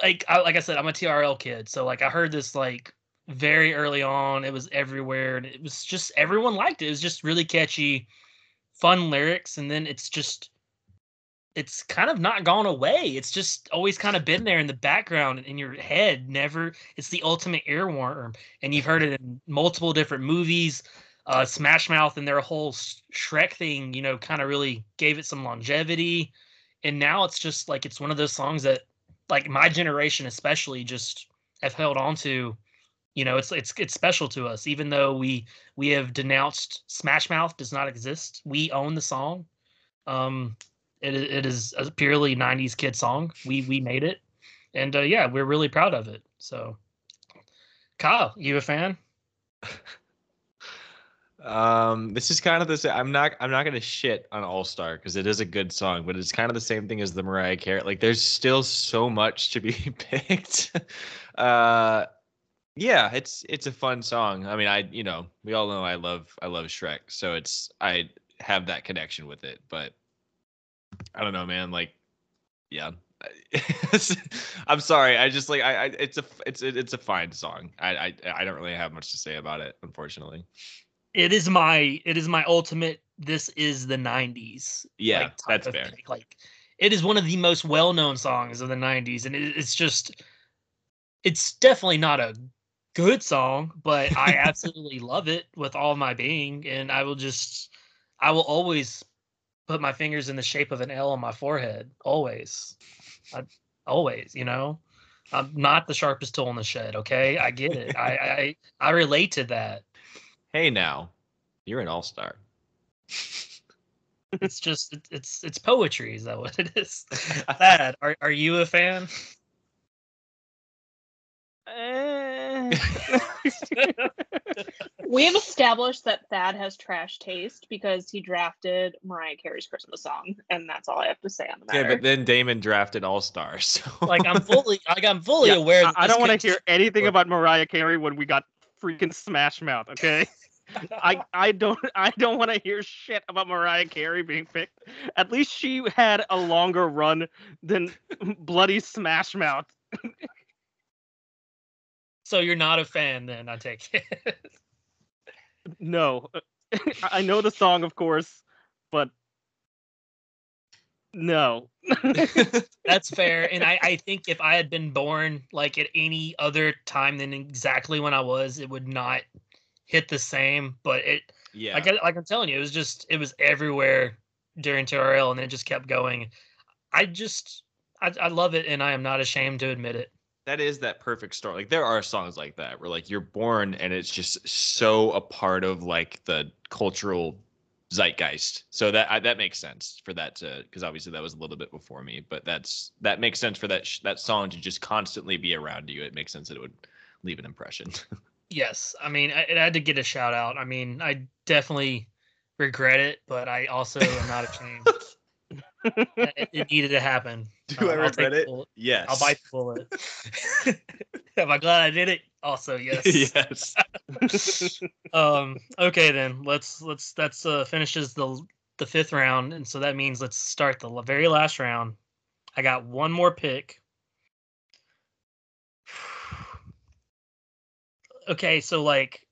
like I, like I said, I'm a TRL kid, so like I heard this like very early on. It was everywhere, and it was just everyone liked it. It was just really catchy, fun lyrics, and then it's just it's kind of not gone away. It's just always kind of been there in the background in your head. Never. It's the ultimate earworm, and you've heard it in multiple different movies. Uh, Smash Mouth and their whole Shrek thing, you know, kind of really gave it some longevity. And now it's just like it's one of those songs that, like my generation especially, just have held on to. You know, it's it's it's special to us, even though we we have denounced Smash Mouth does not exist. We own the song. Um, it it is a purely '90s kid song. We we made it, and uh, yeah, we're really proud of it. So, Kyle, you a fan? Um, this is kind of the same. I'm not. I'm not gonna shit on All Star because it is a good song, but it's kind of the same thing as the Mariah Carey. Like, there's still so much to be picked. uh, Yeah, it's it's a fun song. I mean, I you know we all know I love I love Shrek, so it's I have that connection with it. But I don't know, man. Like, yeah, I'm sorry. I just like I, I it's a it's it's a fine song. I, I I don't really have much to say about it, unfortunately. It is my it is my ultimate. This is the '90s. Yeah, like, that's fair. pick. Like, it is one of the most well-known songs of the '90s, and it, it's just, it's definitely not a good song, but I absolutely love it with all my being, and I will just, I will always put my fingers in the shape of an L on my forehead, always, I, always. You know, I'm not the sharpest tool in the shed. Okay, I get it. I I I relate to that. Hey, now you're an all star. It's just it's it's poetry. Is that what it is? Thad, are are you a fan? We have established that Thad has trash taste because he drafted Mariah Carey's Christmas song, and that's all I have to say on the matter. Yeah, but then Damon drafted all stars. So. like I'm fully like I'm fully Yeah, aware. I, I don't want to hear anything about Mariah Carey when we got freaking Smash Mouth. Okay. I I don't I don't want to hear shit about Mariah Carey being picked. At least she had a longer run than bloody Smash Mouth. So you're not a fan, then I take it. No, I know the song, of course, but no. That's fair, and I I think if I had been born like at any other time than exactly when I was, it would not hit the same. But it yeah. like I, like I'm telling you, it was just it was everywhere during TRL, and it just kept going. I just I, I love it, and I am not ashamed to admit it. that is that perfect story. Like there are songs like that where like you're born and it's just so a part of like the cultural zeitgeist. So that I, that makes sense for that to because obviously that was a little bit before me, but that's that makes sense for that sh- that song to just constantly be around you. It makes sense that it would leave an impression. Yes, I mean I, it had to get a shout out. I mean I definitely regret it, but I also am not ashamed. it, it needed to happen. Do I Um, regret it? yes. I'll bite the bullet. Am I glad I did it? Also, yes. yes. Um. Okay, then let's let's that's uh finishes the the fifth round, and so that means let's start the very last round. I got one more pick. Okay, so like,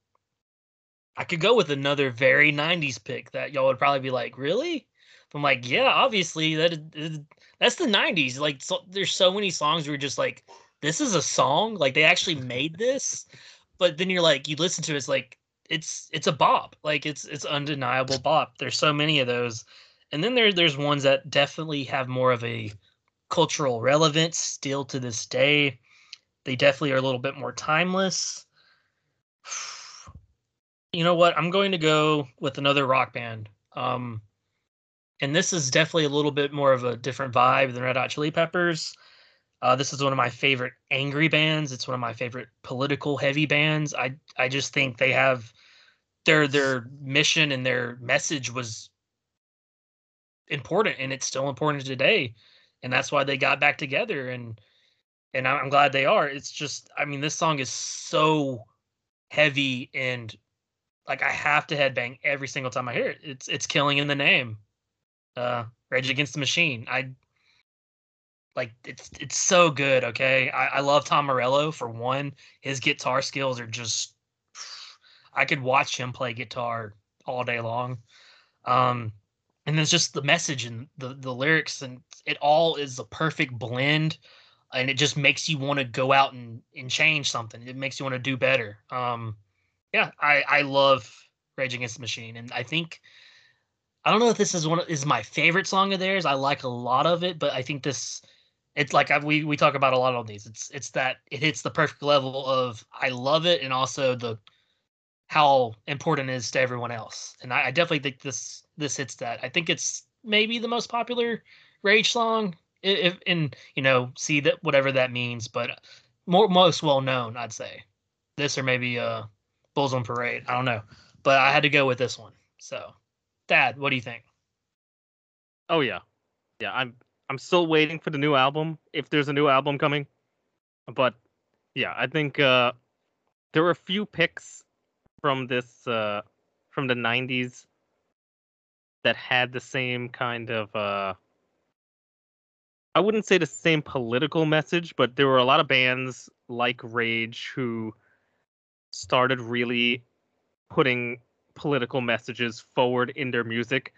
I could go with another very '90s pick that y'all would probably be like, really? I'm like, yeah, obviously that is, that's the '90s. Like, so, there's so many songs where just like, this is a song. Like they actually made this, but then you're like, you listen to it, it's like it's it's a bop. Like it's it's undeniable bop. There's so many of those, and then there there's ones that definitely have more of a cultural relevance still to this day. They definitely are a little bit more timeless. You know what? I'm going to go with another rock band. Um, and this is definitely a little bit more of a different vibe than Red Hot Chili Peppers. Uh, this is one of my favorite angry bands. It's one of my favorite political heavy bands. I I just think they have their their mission and their message was important, and it's still important today, and that's why they got back together. And and I'm glad they are. It's just I mean this song is so heavy and like I have to headbang every single time I hear it. It's it's killing in the name. Uh, Rage Against the Machine. I like it's it's so good. Okay, I, I love Tom Morello for one. His guitar skills are just. I could watch him play guitar all day long, um, and there's just the message and the the lyrics and it all is a perfect blend, and it just makes you want to go out and and change something. It makes you want to do better. Um, yeah, I I love Rage Against the Machine, and I think I don't know if this is one of, is my favorite song of theirs. I like a lot of it, but I think this it's like I, we we talk about a lot of these. It's it's that it hits the perfect level of I love it and also the how important it is to everyone else. And I, I definitely think this this hits that. I think it's maybe the most popular Rage song. If and you know see that whatever that means, but more most well known, I'd say this or maybe uh Bulls on Parade. I don't know, but I had to go with this one. So, Thad, what do you think? Oh yeah, yeah. I'm I'm still waiting for the new album if there's a new album coming, but yeah, I think uh, there were a few picks from this uh from the 90s that had the same kind of uh I wouldn't say the same political message, but there were a lot of bands like Rage who started really putting political messages forward in their music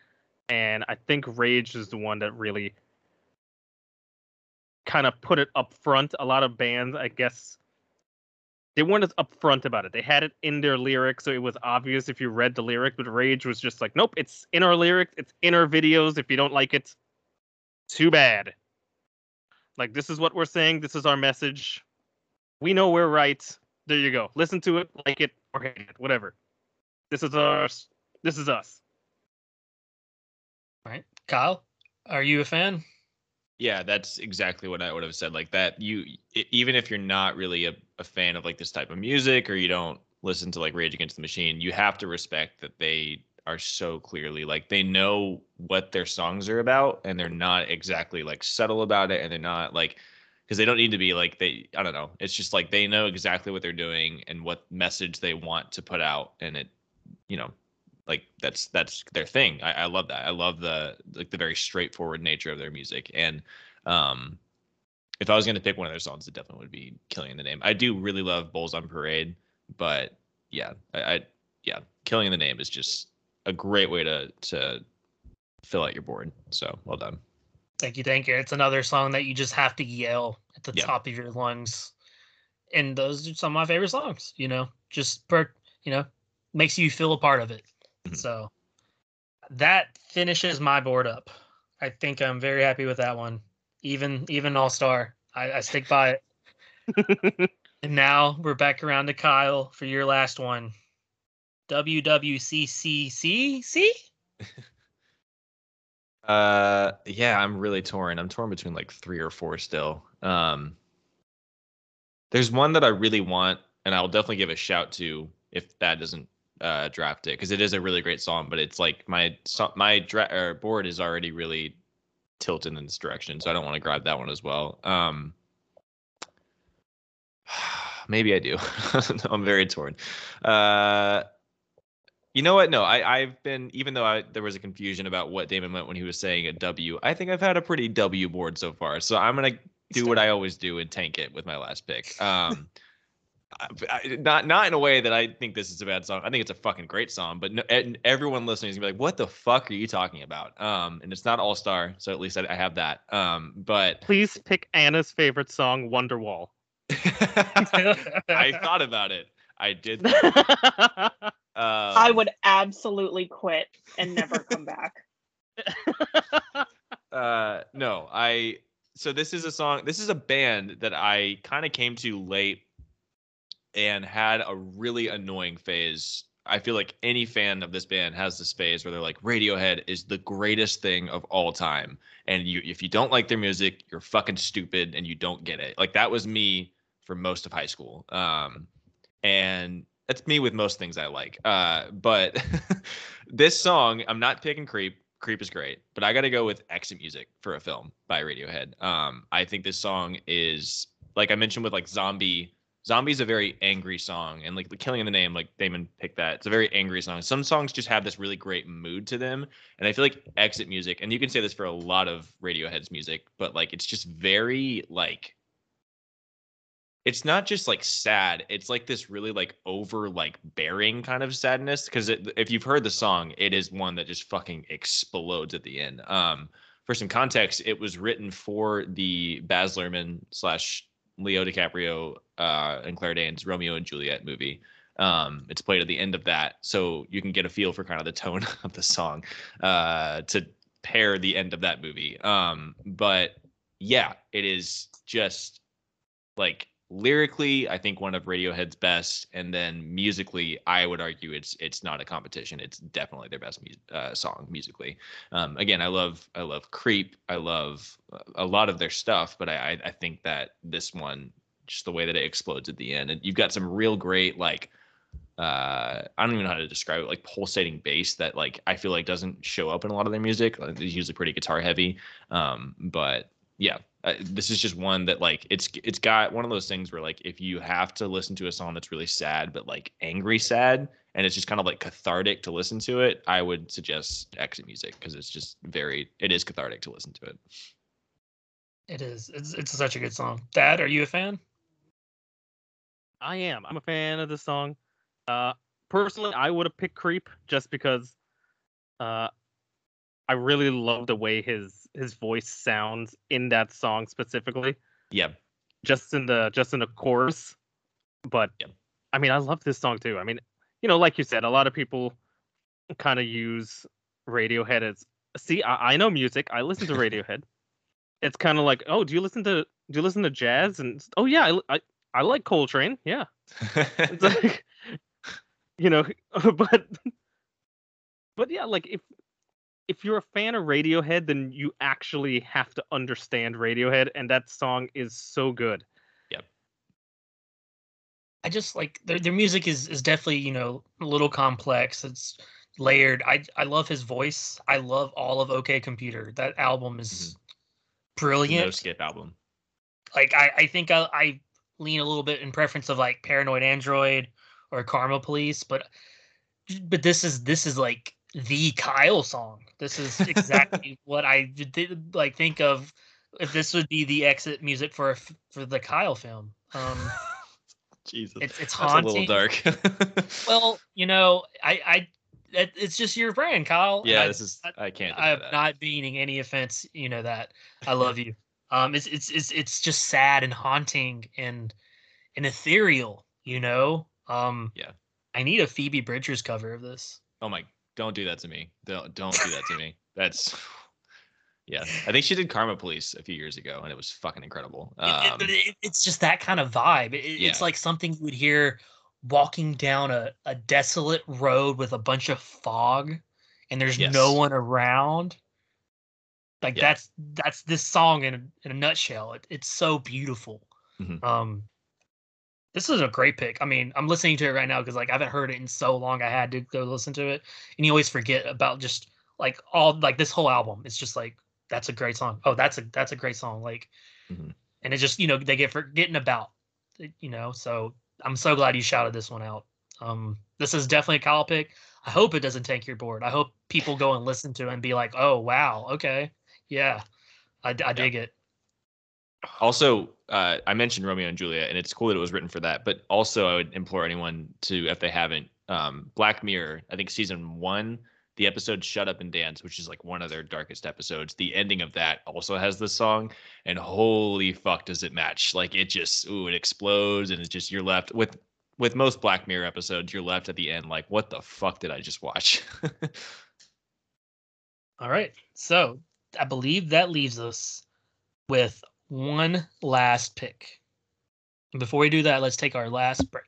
and I think Rage is the one that really kind of put it up front. A lot of bands, I guess, they weren't as upfront about it. They had it in their lyrics, so it was obvious if you read the lyric. But Rage was just like, nope, it's in our lyrics, it's in our videos. If you don't like it, too bad. Like this is what we're saying. This is our message. We know we're right. There you go. Listen to it, like it or hate it, whatever. This is us. This is us. All right, Kyle, are you a fan? Yeah, that's exactly what I would have said. Like that, you even if you're not really a, a fan of like this type of music or you don't listen to like Rage Against the Machine, you have to respect that they are so clearly like they know what their songs are about and they're not exactly like subtle about it and they're not like because they don't need to be like they I don't know. It's just like they know exactly what they're doing and what message they want to put out and it you know like that's that's their thing. I, I love that. I love the like the very straightforward nature of their music. And um if I was gonna pick one of their songs, it definitely would be Killing the Name. I do really love Bulls on Parade, but yeah, I, I yeah, Killing the Name is just a great way to to fill out your board. So well done. Thank you, thank you. It's another song that you just have to yell at the Yeah. top of your lungs. And those are some of my favorite songs, you know, just per, you know, makes you feel a part of it. Mhm. So that finishes my board up. I think I'm very happy with that one. Even even all star. I, I stick by it. and now we're back around to Kyle for your last one. WWCCCC? Uh, yeah, I'm really torn. I'm torn between like three or four still. Um, there's one that I really want, and I'll definitely give a shout to if that doesn't uh draft it because it is a really great song. But it's like my so- my dra- or board is already really tilted in this direction, so I don't want to grab that one as well. Um, maybe I do. I'm very torn. Uh, you know what? No, I, I've been even though I, there was a confusion about what Damon meant when he was saying a W. I think I've had a pretty W board so far. So I'm gonna do what I always do and tank it with my last pick. Um, I, not not in a way that I think this is a bad song. I think it's a fucking great song. But no, and everyone listening is gonna be like, "What the fuck are you talking about?" Um, and it's not All Star, so at least I, I have that. Um, but Please pick Anna's favorite song, Wonderwall. I thought about it. I did. think- I um, would absolutely quit and never come back. uh no i so this is a song this is a band that i kind of came to late and had a really annoying phase. I feel like any fan of this band has this phase where they're like radiohead is the greatest thing of all time. And you if you don't like their music you're fucking stupid and you don't get it. Like that was me for most of high school. Um and that's me with most things i like uh but this song i'm not picking creep Creep is great, but I got to go with Exit Music for a film by Radiohead. Um, I think this song is like I mentioned with like Zombie. Zombie's a very angry song, and like the Killing in the Name, like Damon picked that. It's a very angry song. Some songs just have this really great mood to them, and I feel like Exit Music, and you can say this for a lot of Radiohead's music, but like it's just very like it's not just like sad it's like this really like over like bearing kind of sadness because if you've heard the song it is one that just fucking explodes at the end. Um for some context it was written for the baz luhrmann slash leo dicaprio uh and claire danes romeo and juliet movie. Um it's played at the end of that so you can get a feel for kind of the tone of the song uh to pair the end of that movie. Um but yeah it is just like lyrically i think one of radiohead's best and then musically i would argue it's it's not a competition. It's definitely their best mu- uh, song musically. Um, again i love i love creep. I love a lot of their stuff but I, I think that this one just the way that it explodes at the end and you've got some real great like uh i don't even know how to describe it like pulsating bass that like i feel like doesn't show up in a lot of their music. Like, it's usually pretty guitar heavy. Um but yeah, uh, this is just one that like it's it's got one of those things where like if you have to listen to a song that's really sad but like angry sad and it's just kind of like cathartic to listen to it, I would suggest Exit Music because it's just very it is cathartic to listen to it. It is. It's it's such a good song. Thad, are you a fan? I am. I'm a fan of this song. Uh, personally, I would have picked Creep just because uh, I really love the way his his voice sounds in that song specifically. Yeah, Just in the just in the chorus. But. I mean, I love this song too. I mean, you know, like you said, a lot of people kind of use Radiohead as see. I, I know music. I listen to Radiohead. it's kind of like, oh, do you listen to do you listen to jazz? And oh yeah, I I, I like Coltrane. Yeah, it's like you know but but yeah like if if you're a fan of radiohead then you actually have to understand radiohead and that song is so good Yep. I just like their their music is is definitely you know a little complex. It's layered. I I love his voice. I love all of OK Computer. That album is mm-hmm. brilliant. no skip album. Like I I think I, I lean a little bit in preference of like Paranoid Android or Karma Police, but but this is this is like the Kyle song. This is exactly what I did like think of if this would be the exit music for for the Kyle film. Um Jesus, it's it's that's a little dark. Well, you know, I, I, it, it's just your brand, Kyle. yeah, I, this is I, I can't. I'm that. not meaning any offense. You know that. I love you. Um, it's it's it's it's just sad and haunting and and ethereal. You know. Um. Yeah. I need a Phoebe Bridgers cover of this. Oh my! Don't do that to me. Don't don't do that to me. That's yeah. I think she did Karma Police a few years ago, and it was fucking incredible. It- it- Um, it, it's just that kind of vibe. It, Yeah. It's like something you would hear walking down a, a desolate road with a bunch of fog, and there's no one around. Like Yeah. that's that's this song in a, in a nutshell. It, it's so beautiful. Mhm. Um, this is a great pick. I mean, I'm listening to it right now because like I haven't heard it in so long. I had to go listen to it, and you always forget about just like all like this whole album. It's just like that's a great song. Oh, that's a that's a great song. Like, Mhm. and it just you know they get forgetting about, you know. So I'm so glad you shouted this one out. Um, this is definitely a Kyle pick. I hope it doesn't tank your board. I hope people go and listen to it and be like, oh wow, okay, yeah, I, I dig it. also, uh, I mentioned Romeo and Juliet, and it's cool that it was written for that. But also, I would implore anyone to, if they haven't, um, Black Mirror. I think season one, the episode "Shut Up and Dance," which is like one of their darkest episodes. The ending of that also has this song, and holy fuck, does it match? Like it just, ooh, it explodes, and it's just you're left with. With most Black Mirror episodes, you're left at the end like, what the fuck did I just watch? All right. So I believe that leaves us with one last pick. Before we do that, let's take our last break.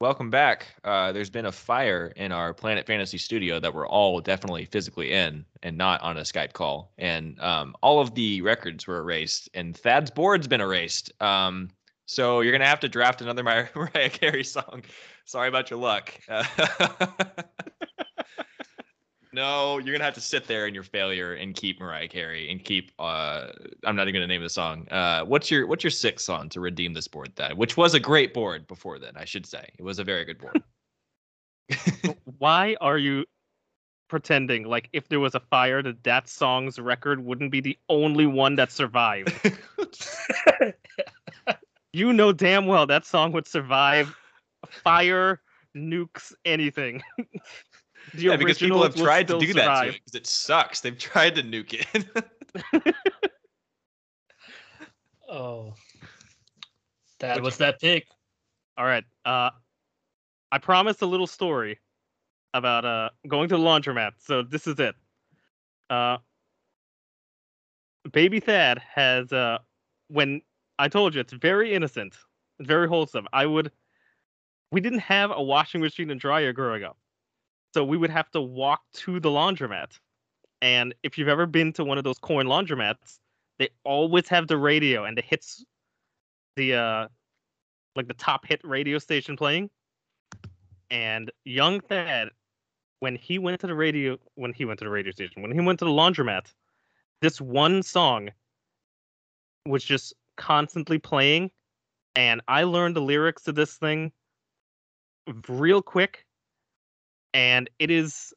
Welcome back. Uh, there's been a fire in our Planet Fantasy studio that we're all definitely physically in and not on a Skype call. And um, all of the records were erased, and Thad's board's been erased. Um, so you're going to have to draft another Mariah Carey song. Sorry about your luck. Uh, no, you're going to have to sit there in your failure and keep Mariah Carey and keep. Uh, I'm not even going to name the song. Uh, what's your What's your sixth song to redeem this board? then? which was a great board before then, I should say. It was a very good board. why are you pretending like if there was a fire that that song's record wouldn't be the only one that survived you know damn well that song would survive fire nukes anything the yeah, because people have tried to still do that to it because it sucks. They've tried to nuke it. Oh. That was that pick. All right. Uh, I promised a little story about uh going to the laundromat. So this is it. Uh, Baby Thad has uh when I told you it's very innocent, very wholesome. I would. We didn't have a washing machine and dryer growing up, so we would have to walk to the laundromat. And if you've ever been to one of those coin laundromats, they always have the radio and the hits, the uh like the top hit radio station playing. And young Thad when he went to the radio when he went to the radio station when he went to the laundromat this one song was just constantly playing and i learned the lyrics to this thing real quick and it is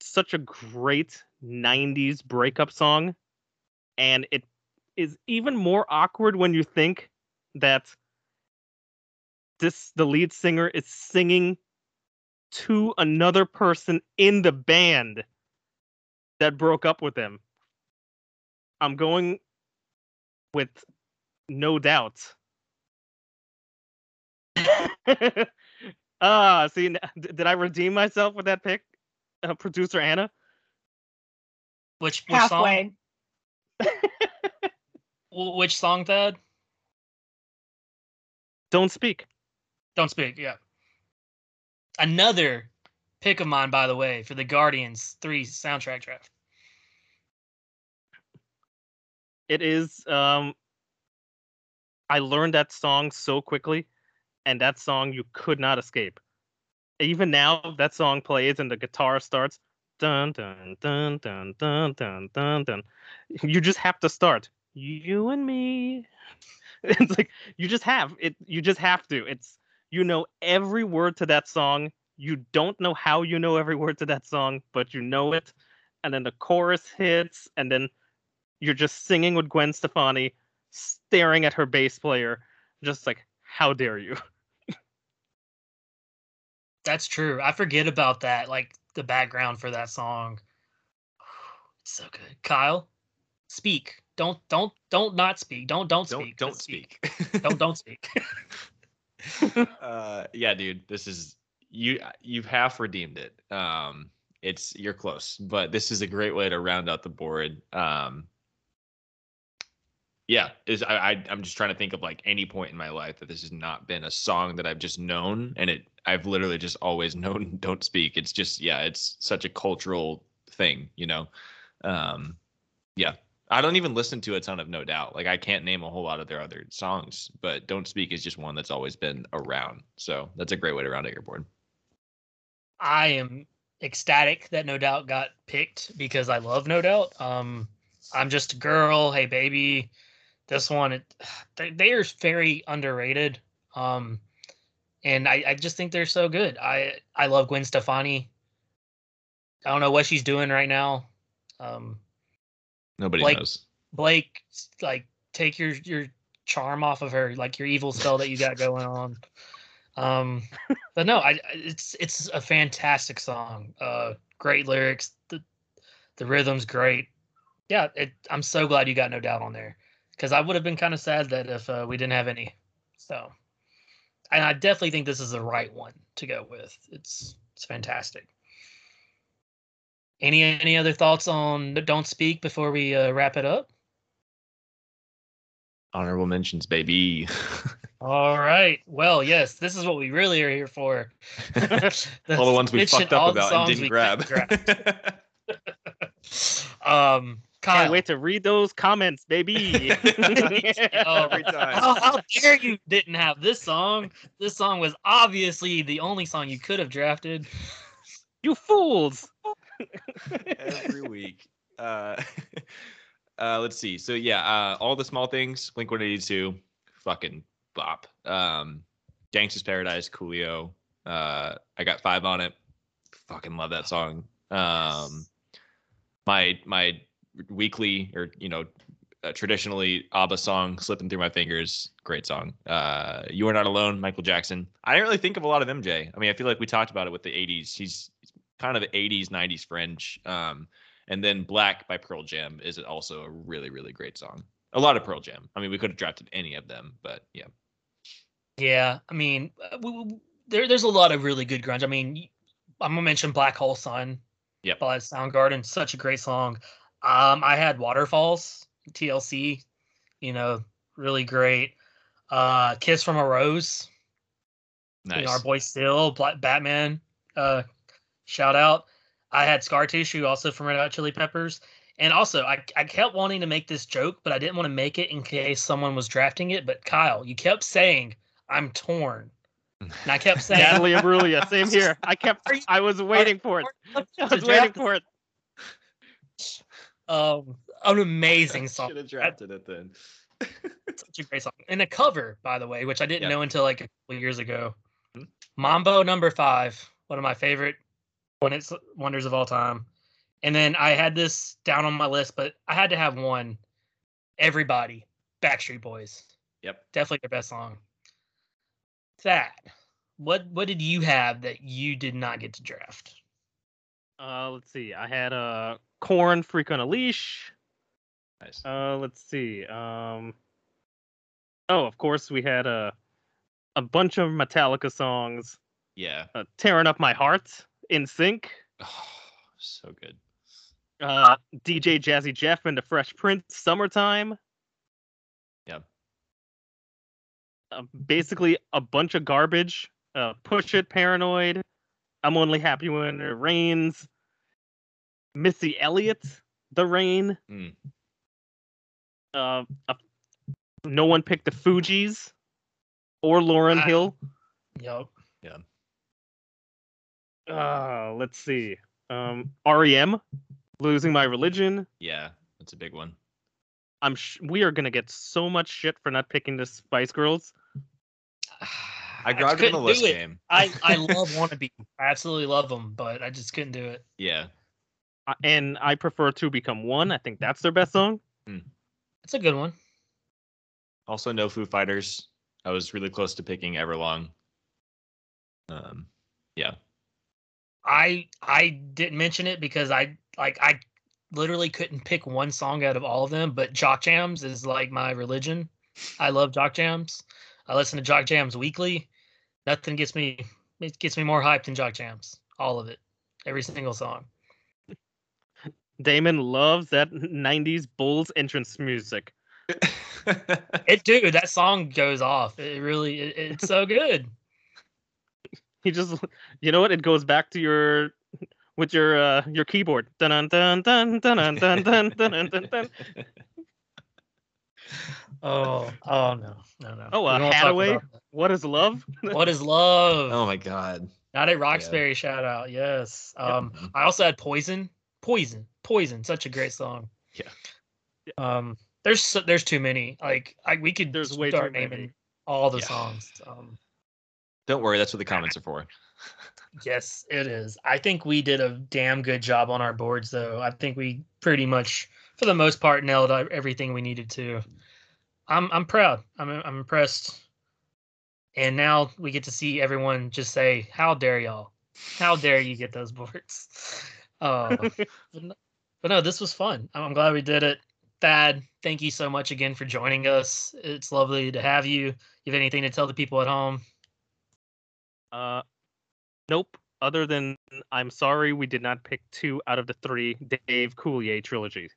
such a great 90s breakup song and it is even more awkward when you think that this the lead singer is singing to another person in the band that broke up with him. I'm going with no doubt. Ah, see, did I redeem myself with that pick, uh, producer Anna? Which which? Halfway. Wh- Which song, Thad? Don't speak. Don't speak. Yeah. Another pick of mine, by the way, for the Guardians Three soundtrack draft. It is. Um, I learned that song so quickly, and that song you could not escape. Even now, that song plays and the guitar starts. Dun dun dun dun dun dun dun dun. You just have to start. You and me. It's like you just have it. You just have to. It's you know every word to that song. You don't know how you know every word to that song, but you know it. And then the chorus hits, and then you're just singing with Gwen Stefani, staring at her bass player, just like, how dare you? That's true. I forget about that, like the background for that song. It's so good. Kyle, speak. Don't don't don't not speak. Don't don't Don't speak. don't Just speak. Don't don't speak. uh, yeah, dude, this is you. You've half redeemed it. Um, it's you're close, but this is a great way to round out the board. Um, yeah, is I, I I'm just trying to think of like any point in my life that this has not been a song that I've just known, and it I've literally just always known. Don't speak. It's just yeah, it's such a cultural thing, you know. Um, yeah, I don't even listen to a ton of No Doubt. Like I can't name a whole lot of their other songs, but Don't Speak is just one that's always been around. So that's a great way to round out your board. I am ecstatic that No Doubt got picked because I love No Doubt. Um, I'm just a girl. Hey, baby. This one, it, they, they are very underrated. Um, and I, I just think they're so good. I I love Gwen Stefani. I don't know what she's doing right now. Um, Nobody Like- knows. Blake, like take your your charm off of her, like your evil spell that you got going on. Um, but no, I- it's it's a fantastic song. Uh, great lyrics. The the rhythm's great. Yeah, it, I'm so glad you got no doubt on there because I would have been kind of sad that if uh, we didn't have any. So, and I definitely think this is the right one to go with. It's it's fantastic. Any any other thoughts on Don't Speak before we uh, wrap it up? Honorable mentions, baby. All right. Well, yes, this is what we really are here for. all the ones we fucked up about and didn't grab. um, Kyle. Can't wait to read those comments, baby. Oh, How, how dare you didn't have this song? This song was obviously the only song you could have drafted. you fools! every week. Uh, uh, let's see. So yeah, uh, all the small things. Blink One Eighty Two, fucking bop. Um, Gangsta's Paradise, Coolio. Uh, I got five on it. Fucking love that song. Um, my my weekly or you know uh, traditionally ABBA song "Slipping Through My Fingers," great song. Uh, "You Are Not Alone," Michael Jackson. I didn't really think of a lot of MJ. I mean, I feel like we talked about it with the '80s. He's kind of the 80s 90s fringe um and then black by pearl jam is also a really really great song a lot of pearl jam i mean we could have drafted any of them but yeah Yeah, I mean, uh, w- w- there there's a lot of really good grunge. I mean, I'm gonna mention Black Hole Sun. Yeah. By Soundgarden, such a great song. Um, I had Waterfalls, TLC, you know, really great. Uh, Kiss from a Rose, nice you know, our boy Seal, Black Batman, uh, shout out. I had Scar Tissue also from Red Hot Chili Peppers. And also, I, I kept wanting to make this joke, but I didn't want to make it in case someone was drafting it. But Kyle, you kept saying, I'm torn. And I kept saying, Natalie Imbruglia, same here. I kept, I was waiting for it. I was waiting for it. Um, an amazing song. Should have drafted it then. Such a great song. And a cover, by the way, which I didn't Yeah. know until like a couple years ago. Mhm. Mambo number five, one of my favorite one it's wonders of all time. And then I had this down on my list, but I had to have one. Everybody, Backstreet Boys. Yep. Definitely their best song. That. What what did you have that you did not get to draft? Uh, let's see. I had a uh, Korn freak on a leash. Nice. Uh, let's see. Um, oh, of course we had a a bunch of Metallica songs. yeah. Uh, tearing up my heart NSYNC. Oh, so good. Uh, DJ Jazzy Jeff and the Fresh Prince, summertime. Yep. Uh, basically a bunch of garbage. Uh, push it, paranoid. I'm only happy when it rains. Missy Elliott, the rain. Mm. Uh, uh, no one picked the Fugees or Lauren I- Hill. Yep. Yeah. Uh, let's see. Um, REM, losing my religion. Yeah, that's a big one. I'm sh- we are gonna get so much shit for not picking the Spice Girls. I grabbed it in the list it. game. I, I love Wannabe. I absolutely love them, but I just couldn't do it. Yeah. And I prefer to become one. I think that's their best song. That's a good one. Also, no Foo Fighters. I was really close to picking Everlong. Um, yeah. I I didn't mention it because I like I literally couldn't pick one song out of all of them, but Jock Jams is like my religion. I love Jock Jams. I listen to Jock Jams weekly. Nothing gets me it gets me more hyped than Jock Jams. All of it. Every single song. Damon loves that 90s Bulls entrance music. It dude, that song goes off. It really it, it's so good. He just, you know what? It goes back to your, with your uh your keyboard. Dun dun dun dun dun dun dun dun dun dun. Oh, oh no. No, no. Oh, We uh, Haddaway? What is love? What is love? oh my god. Not a Roxbury shout out. Yes. Um I also had Poison. Poison. Poison. Such a great song. Yeah. Um there's so- there's too many. Like I we could There's way too start many. all the Yeah. songs. Um Don't worry, that's what the comments are for. yes, it is. I think we did a damn good job on our boards though. I think we pretty much for the most part nailed everything we needed to. I'm I'm proud. I'm I'm impressed. And now we get to see everyone just say, "How dare y'all? How dare you get those boards?" Oh, but no, this was fun. I'm I'm glad we did it. Thad, thank you so much again for joining us. It's lovely to have you. You have anything to tell the people at home? Uh, nope. Other than I'm sorry we did not pick two out of the three Dave Coulier trilogy.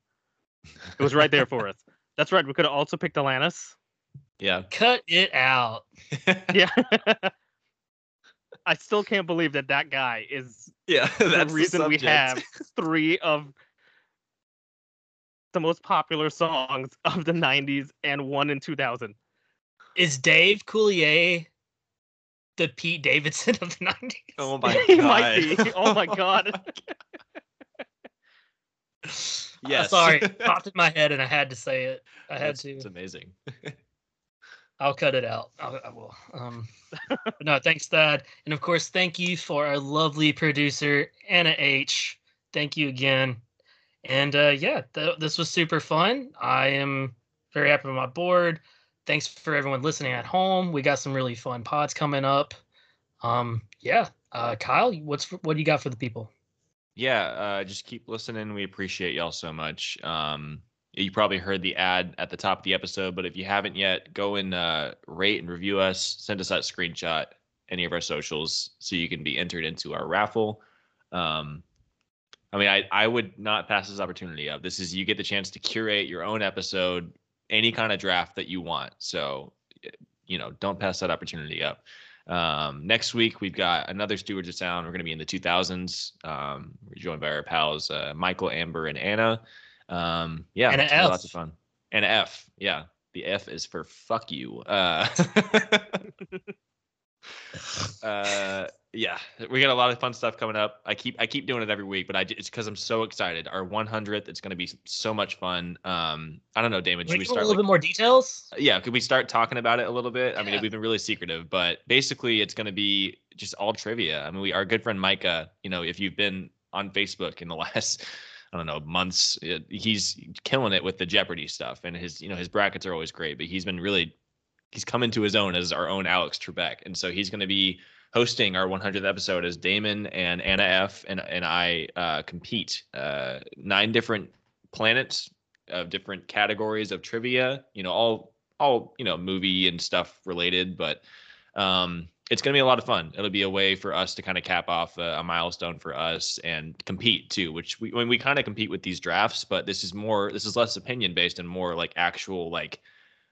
It was right there for us. That's right. We could have also picked Alanis. Yeah. Cut it out. Yeah. I still can't believe that that guy is yeah. the That's reason we have three of the most popular songs of the 90s and one in 2000. Is Dave Coulier the Pete Davidson of the 90s? Oh my god. he might be. Oh my god. Uh, Yes. sorry, popped in my head and I had to say it. I had That's- to. It's amazing. I'll cut it out. I'll, I will. Um, no, thanks, Thad. And of course, thank you for our lovely producer, Anna H. Thank you again. And uh, yeah, th- this was super fun. I am very happy with my board. Thanks for everyone listening at home. We got some really fun pods coming up. Um, yeah, uh, Kyle, what's what do you got for the people? yeah, uh, just keep listening. We appreciate y'all so much. Um, you probably heard the ad at the top of the episode, but if you haven't yet, go and uh, rate and review us. Send us that screenshot, any of our socials, so you can be entered into our raffle. Um, I mean, I, I would not pass this opportunity up. This is you get the chance to curate your own episode, any kind of draft that you want. So, you know, don't pass that opportunity up. Um, next week we've got another Stewards of Sound. We're going to be in the 2000s. Um, we're joined by our pals uh, Michael, Amber, and Anna. Um, yeah, And lots of fun. And F. yeah. The F is for fuck you. Uh, uh, yeah, we got a lot of fun stuff coming up. I keep I keep doing it every week, but I it's because I'm so excited. Our 100th, it's going to be so much fun. Um, I don't know, Damon. Should we start a little Like, bit more details? yeah, could we start talking about it a little bit? I mean, we've been really secretive, but basically, it's going to be just all trivia. I mean, we our good friend Micah. You know, if you've been on Facebook in the last, I don't know, months, it- he's killing it with the Jeopardy stuff, and his you know his brackets are always great, but he's been really he's come into his own as our own Alex Trebek, and so he's going to be hosting our 100th episode as Damon and Anna F and and I uh, compete uh, nine different planets of different categories of trivia. You know, all all you know movie and stuff related, but um, it's going to be a lot of fun. It'll be a way for us to kind of cap off a, a milestone for us and compete too. Which we when we kind of compete with these drafts, but this is more this is less opinion based and more like actual like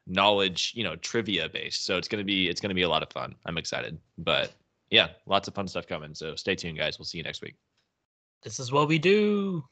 knowledge you know trivia based. So it's going to be it's to be a lot of fun. I'm excited. But yeah lots of fun stuff coming. So stay tuned guys. We'll see you next week. This is what we do.